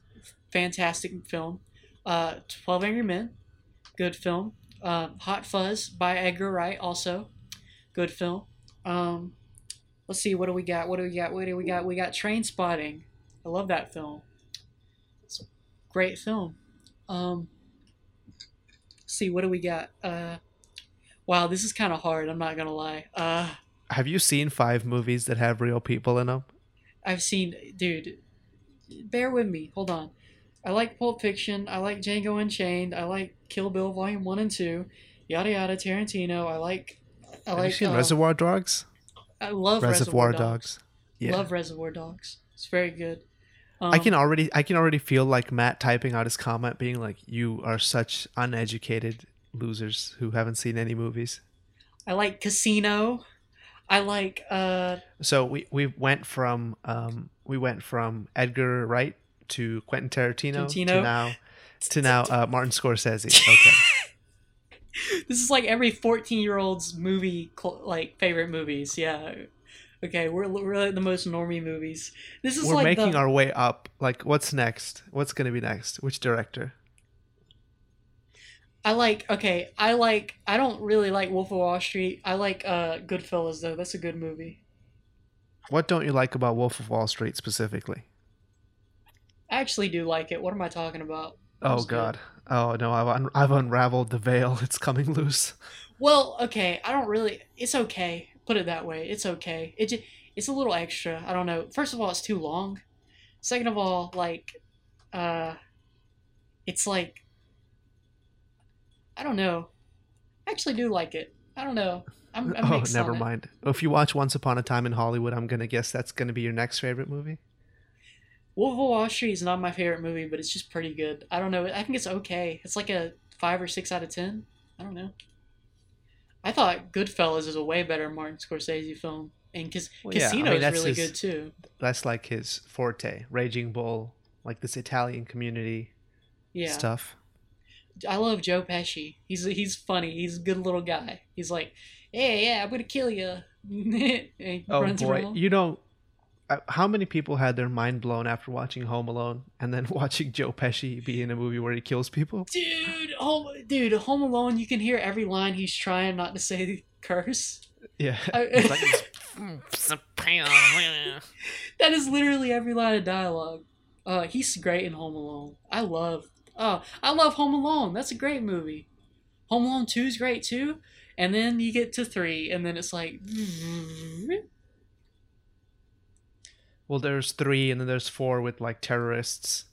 fantastic film. Uh, Twelve Angry Men, good film. Uh, Hot Fuzz by Edgar Wright, also good film. Um, let's see, what do we got? What do we got? What do we got? We got Train Spotting. I love that film. It's a great film. Um, see, what do we got? Uh, wow, this is kind of hard. I'm not gonna lie. Uh, Have you seen five movies that have real people in them? I've seen, dude. Bear with me. Hold on. I like Pulp Fiction. I like Django Unchained. I like Kill Bill Volume One and Two. Yada yada. Tarantino. I like. I Have like. you seen um, Reservoir Dogs? I love Reservoir, Reservoir, Dogs. Dogs. Yeah. Love Reservoir Dogs. It's very good. Um, I can already I can already feel like Matt typing out his comment being like you are such uneducated losers who haven't seen any movies. I like Casino. I like. uh So we we went from um we went from Edgar Wright to Quentin Tarantino, to now to now uh, Martin Scorsese. [LAUGHS] Okay. This is like every fourteen-year-old's movie, cl- like favorite movies. Yeah. Okay, we're we're like the most normie movies. This is We're like making the, our way up. Like what's next? What's going to be next? Which director? I like okay. I like. I don't really like Wolf of Wall Street. I like uh Goodfellas though. That's a good movie. What don't you like about Wolf of Wall Street specifically? I actually do like it. What am I talking about? Oh good. god. Oh no, I've un- I've unraveled the veil. It's coming loose. Well, okay. I don't really. It's okay. Put it that way. It's okay. It just, it's a little extra. I don't know. First of all, it's too long. Second of all, like, uh, it's like, I don't know. I actually do like it. I don't know. I'm, I'm [LAUGHS] oh, never on it. mind. If you watch Once Upon a Time in Hollywood, I'm gonna guess that's gonna be your next favorite movie. Wolf of Wall Street is not my favorite movie, but it's just pretty good. I don't know. I think it's okay. It's like a five or six out of ten. I don't know. I thought Goodfellas is a way better Martin Scorsese film, and Cas- Well, yeah, I Casino mean, is really his- good too. That's like his forte. Raging Bull, like this Italian community Yeah, stuff. I love Joe Pesci. He's he's funny. He's a good little guy. He's like, hey, yeah, I'm gonna kill you. [LAUGHS] Oh boy, around. you know, how many people had their mind blown after watching Home Alone and then [LAUGHS] watching Joe Pesci be in a movie where he kills people? Dude, home, dude, Home Alone. You can hear every line he's trying not to say the curse. Yeah, I- [LAUGHS] It's like this- [LAUGHS] That is literally every line of dialogue. Uh, he's great in Home Alone. I love. Oh, I love Home Alone. That's a great movie. Home Alone Two is great too. And then you get to three, and then it's like, well, there's three, and then there's four with like terrorists.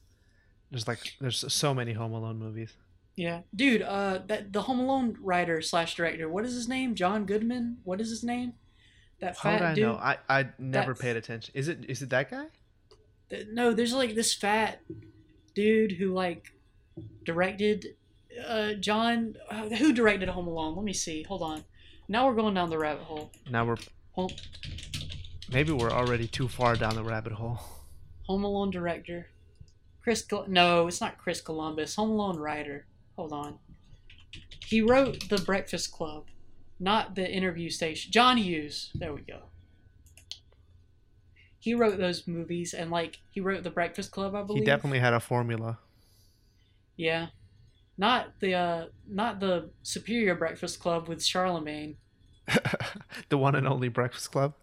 There's like there's so many Home Alone movies. yeah, dude. Uh, that the Home Alone writer slash director. What is his name? John Goodman. What is his name? That fat How did I dude. know? I I never That's- paid attention. Is it is it that guy? Th- No, there's like this fat dude who like directed uh John uh, who directed Home Alone. Let me see. Hold on. Now we're going down the rabbit hole. Now we're Home, maybe we're already too far down the rabbit hole. Home Alone director. Chris Col- No, it's not Chris Columbus. Home Alone writer. Hold on. He wrote The Breakfast Club, not The Interview Station. John Hughes. There we go. He wrote those movies and like he wrote The Breakfast Club, I believe. He definitely had a formula. Yeah. Not the uh not the Superior Breakfast Club with Charlamagne. [LAUGHS] the one and only Breakfast Club.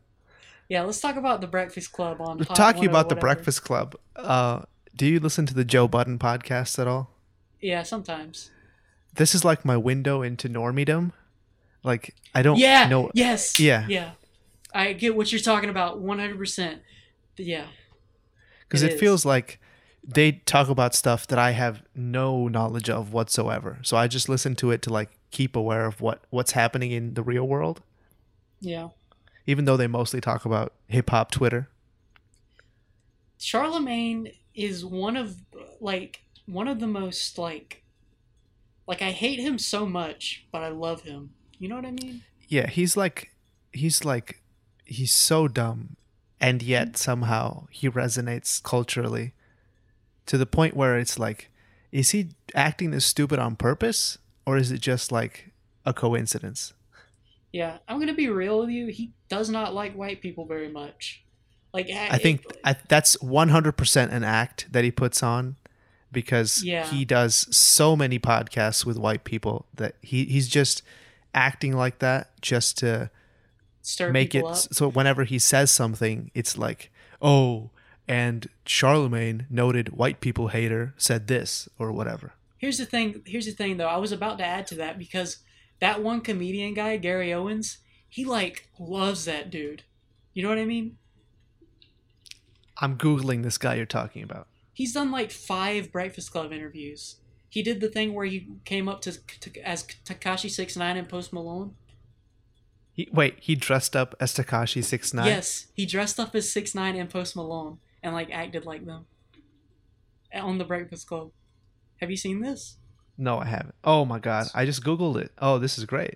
Yeah, let's talk about the Breakfast Club on Hot Talking about the. Breakfast Club. Uh, do you listen to the Joe Budden podcast at all? Yeah, sometimes. This is like my window into normiedom. Like I don't yeah. know Yes. Yeah. Yeah. I get what you're talking about 100%. Yeah. because It it, feels like they talk about stuff that I have no knowledge of whatsoever. So I just listen to it to like keep aware of what what's happening in the real world, Yeah. Even though they mostly talk about hip hop Twitter. Charlamagne is one of like one of the most like like I hate him so much, but I love him. You know what I mean? Yeah, he's like he's like he's so dumb and yet mm-hmm. somehow he resonates culturally to the point where it's like is he acting this stupid on purpose or is it just like a coincidence? Yeah, I'm gonna be real with you. He does not like white people very much. Like I think I, that's 100% an act that he puts on because Yeah. he does so many podcasts with white people that he he's just acting like that just to Stir make it up. so whenever he says something it's like oh and charlamagne noted white people hater said this or whatever Here's the thing. Here's the thing, though. I was about to add to that because that one comedian guy, Gary Owens, he like loves that dude. You know what I mean? i'm googling this guy you're talking about He's done like five Breakfast Club interviews. He did the thing where he came up to, to as Tekashi Six Nine and Post Malone. he, wait he dressed up as tekashi Six Nine. Yes, he dressed up as Six Nine and Post Malone and like acted like them on the Breakfast Club. Have you seen this? No i haven't oh my god i just googled it oh this is great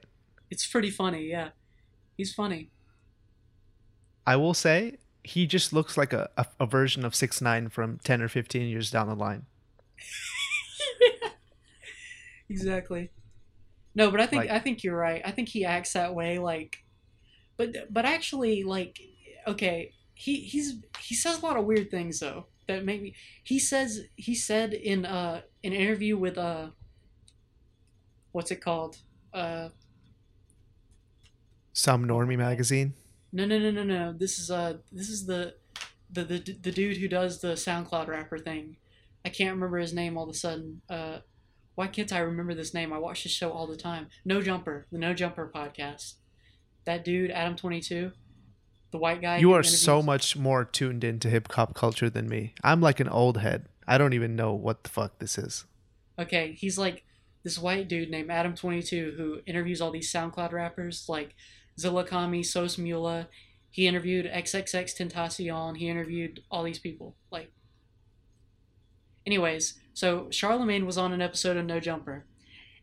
It's pretty funny. Yeah, he's funny. i will say he just looks like a, a, a version of 6 9 from 10 or 15 years down the line [LAUGHS] exactly. No, but I think Like- I think you're right. I think he acts that way, like, but but actually, like, okay, he he's he says a lot of weird things though that make me. He says he said in uh an interview with uh, what's it called? Uh, some normie magazine no no no no no. This is uh this is the the the the dude who does the SoundCloud rapper thing. I can't remember his name all of a sudden. Uh, why can't I remember this name? I watch this show all the time. No Jumper, the No Jumper podcast. That dude, Adam Twenty Two, the white guy. You are so much more tuned into hip hop culture than me. I'm like an old head. I don't even know what the fuck this is. Okay, he's like this white dude named Adam Twenty Two who interviews all these SoundCloud rappers like Zilla Kami, Sos Mula. He interviewed XXX Tentacion. He interviewed all these people. Like, anyways, so Charlamagne was on an episode of No Jumper,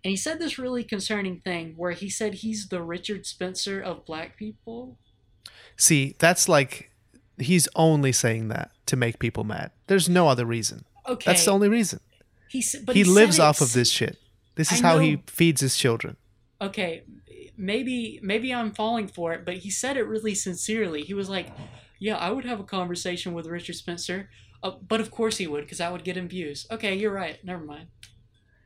and he said this really concerning thing where he said he's the Richard Spencer of black people. See, that's like he's only saying that to make people mad. There's no other reason. Okay, That's the only reason. he, he said lives off of this shit. This is I how know. he feeds his children. okay maybe maybe i'm falling for it but he said it really sincerely he was like yeah i would have a conversation with richard spencer uh, but of course he would because that would get him views okay you're right never mind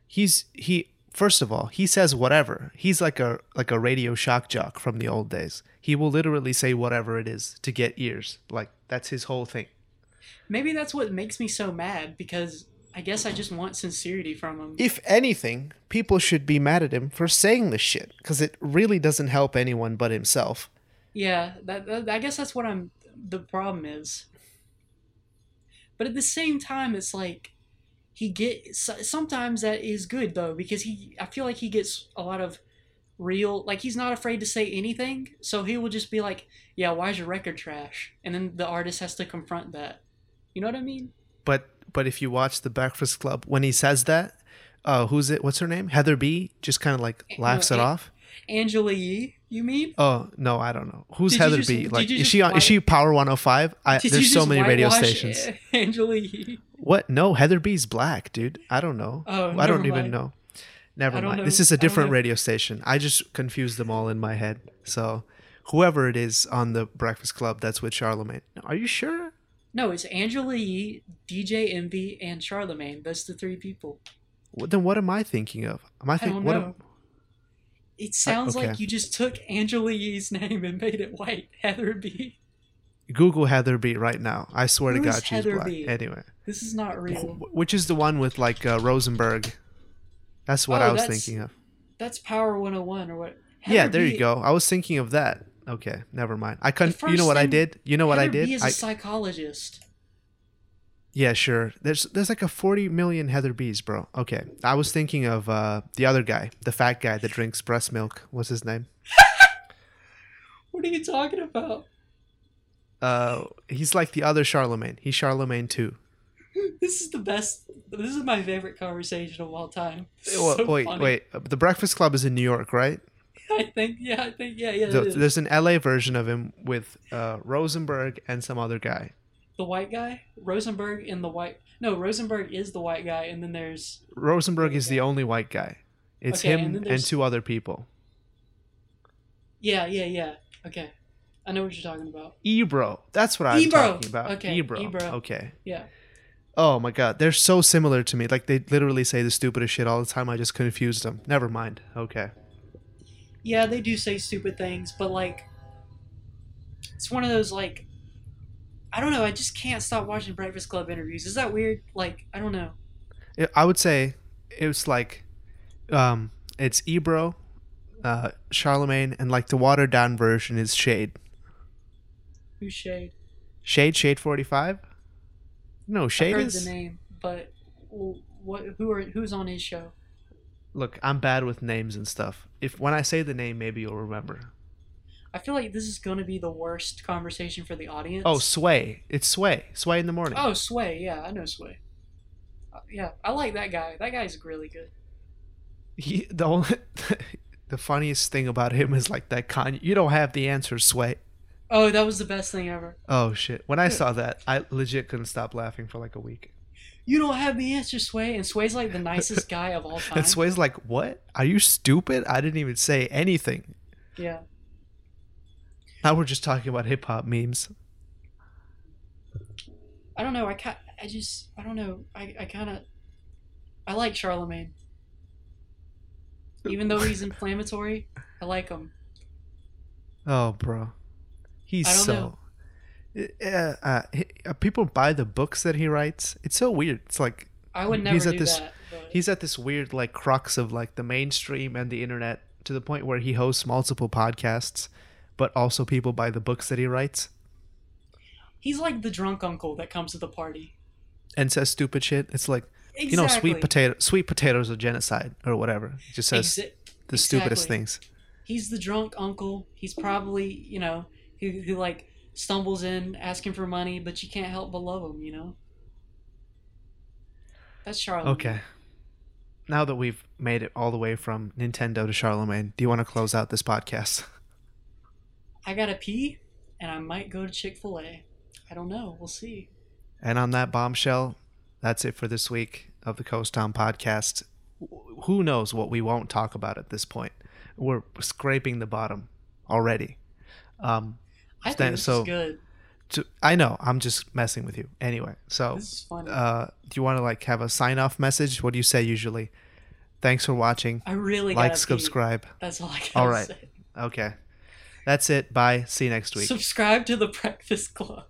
He's he first of all, he says whatever. He's like a like a radio shock jock from the old days. He will literally say whatever it is to get ears. Like that's his whole thing. maybe that's what makes me so mad because i guess i just want sincerity from him. If anything, people should be mad at him for saying this shit because it really doesn't help anyone but himself. yeah that, that i guess that's what i'm the problem is. But at the same time it's like he get sometimes that is good though because he i feel like he gets a lot of real like he's not afraid to say anything so he will just be like yeah why is your record trash? And then the artist has to confront that. You know what i mean? But but if you watch the Breakfast Club when he says that, uh, who's it? What's her name? Heather B. Just kind of like laughs no, it An- off. angela yee you mean Oh no, I don't know. Who's Did Heather just- B? Like, is she on? white- Is she Power 105? I, Did there's so many radio stations. [LAUGHS] angela yee What? No, Heather B's black, dude. I don't know. Oh, I don't even know. Never mind. know- This is a different radio station. I just confused them all in my head. So, whoever it is on the Breakfast Club, that's with Charlamagne. Are you sure? No it's angela yee dj envy and charlamagne that's the three people What, then what am I thinking of? Am I I thinking don't what? Am, It sounds okay. like you just took Angela Yee's name and made it white. [LAUGHS] Heather B. Google Heather B right now. I swear Who to God, she's Heather black. B? Anyway, This is not real. Which is the one with like uh, Rosenberg? That's what Oh, I was thinking of. That's Power 101 or what? yeah, there B- you go. I was thinking of that. Okay, never mind. I couldn't. You know what I did? You know what I did? B is I, a psychologist. Yeah, sure. There's there's like a 40 million Heather B's, bro. Okay. I was thinking of uh the other guy, the fat guy that drinks breast milk. What's his name? [LAUGHS] What are you talking about? Uh he's like the other Charlamagne. He's Charlamagne too. [LAUGHS] This is the best. This is my favorite conversation of all time. Wait, so wait, funny. wait. The Breakfast Club is in New York, right? I think, yeah, I think, yeah, yeah. So there's an LA version of him with uh Rosenberg and some other guy. the white guy, Rosenberg, and the white. No, Rosenberg is the white guy, and then there's Rosenberg is the only white guy. It's Okay, him then and, two other people. yeah, yeah, yeah. Okay, I know what you're talking about. Ebro. That's what I'm Ebro. talking about. Okay, Ebro. Ebro. Okay. Yeah. Oh my god, they're so similar to me. Like they literally say the stupidest shit all the time. I just confused them. Never mind. Okay. Yeah, they do say stupid things, but like, it's one of those like, I don't know. I just can't stop watching Breakfast Club interviews. Is that weird? Like, I don't know. I- I would say it's like, um, it's Ebro, uh, Charlamagne, and like the watered down version is Shade. Who's Shade? Shade, Shade forty five. No, Shade heard is. the name, but what? Who are who's on his show? Look, I'm bad with names and stuff. If when I say the name, maybe you'll remember. I feel like this is going to be the worst conversation for the audience. Oh, Sway. It's Sway. Sway in the morning. oh, Sway. Yeah, I know Sway. Uh, yeah, I like that guy. That guy's really good. He, the only, [LAUGHS] the funniest thing about him is like that Kanye. You don't have the answer, Sway. Oh, that was the best thing ever. Oh shit! When I saw that, I legit couldn't stop laughing for like a week. You don't have the answer, Sway, and Sway's like the nicest [LAUGHS] guy of all time. And Sway's like, "What? Are you stupid? I didn't even say anything." Yeah. Now we're just talking about hip hop memes. I don't know. I ca I just. I don't know. I. I kind of. I like Charlamagne. Even though he's [LAUGHS] inflammatory, I like him. Oh, bro, he's so. know. Uh, uh, uh, people buy the books that he writes. It's so weird. It's like I would never He's at do this- that. But he's at this weird like crux of like the mainstream and the internet to the point where he hosts multiple podcasts, but also people buy the books that he writes he's like the drunk uncle that comes to the party. and says stupid shit. It's like Exactly. you know, sweet potato, sweet potatoes are genocide or whatever. He just says Exa- the stupidest things. He's the drunk uncle. He's probably you know who who like stumbles in asking for money, but you can't help but love him. You know. That's Charlamagne. Okay. Now that we've made it all the way from Nintendo to Charlamagne, do you want to close out this podcast? [LAUGHS] I gotta pee, and I might go to Chick Fil A. I don't know. We'll see. And on that bombshell, that's it for this week of the Coast Town podcast. Who knows what we won't talk about at this point? We're scraping the bottom already. Um, I think this so- is good. to, I know I'm just messing with you. Anyway, so This is funny. uh, do you want to like have a sign off message? What do you say usually? Thanks for watching. I really like, gotta pee. subscribe. That's all I gotta All right. say. Okay, that's it. Bye. See you next week. Subscribe to the Breakfast Club.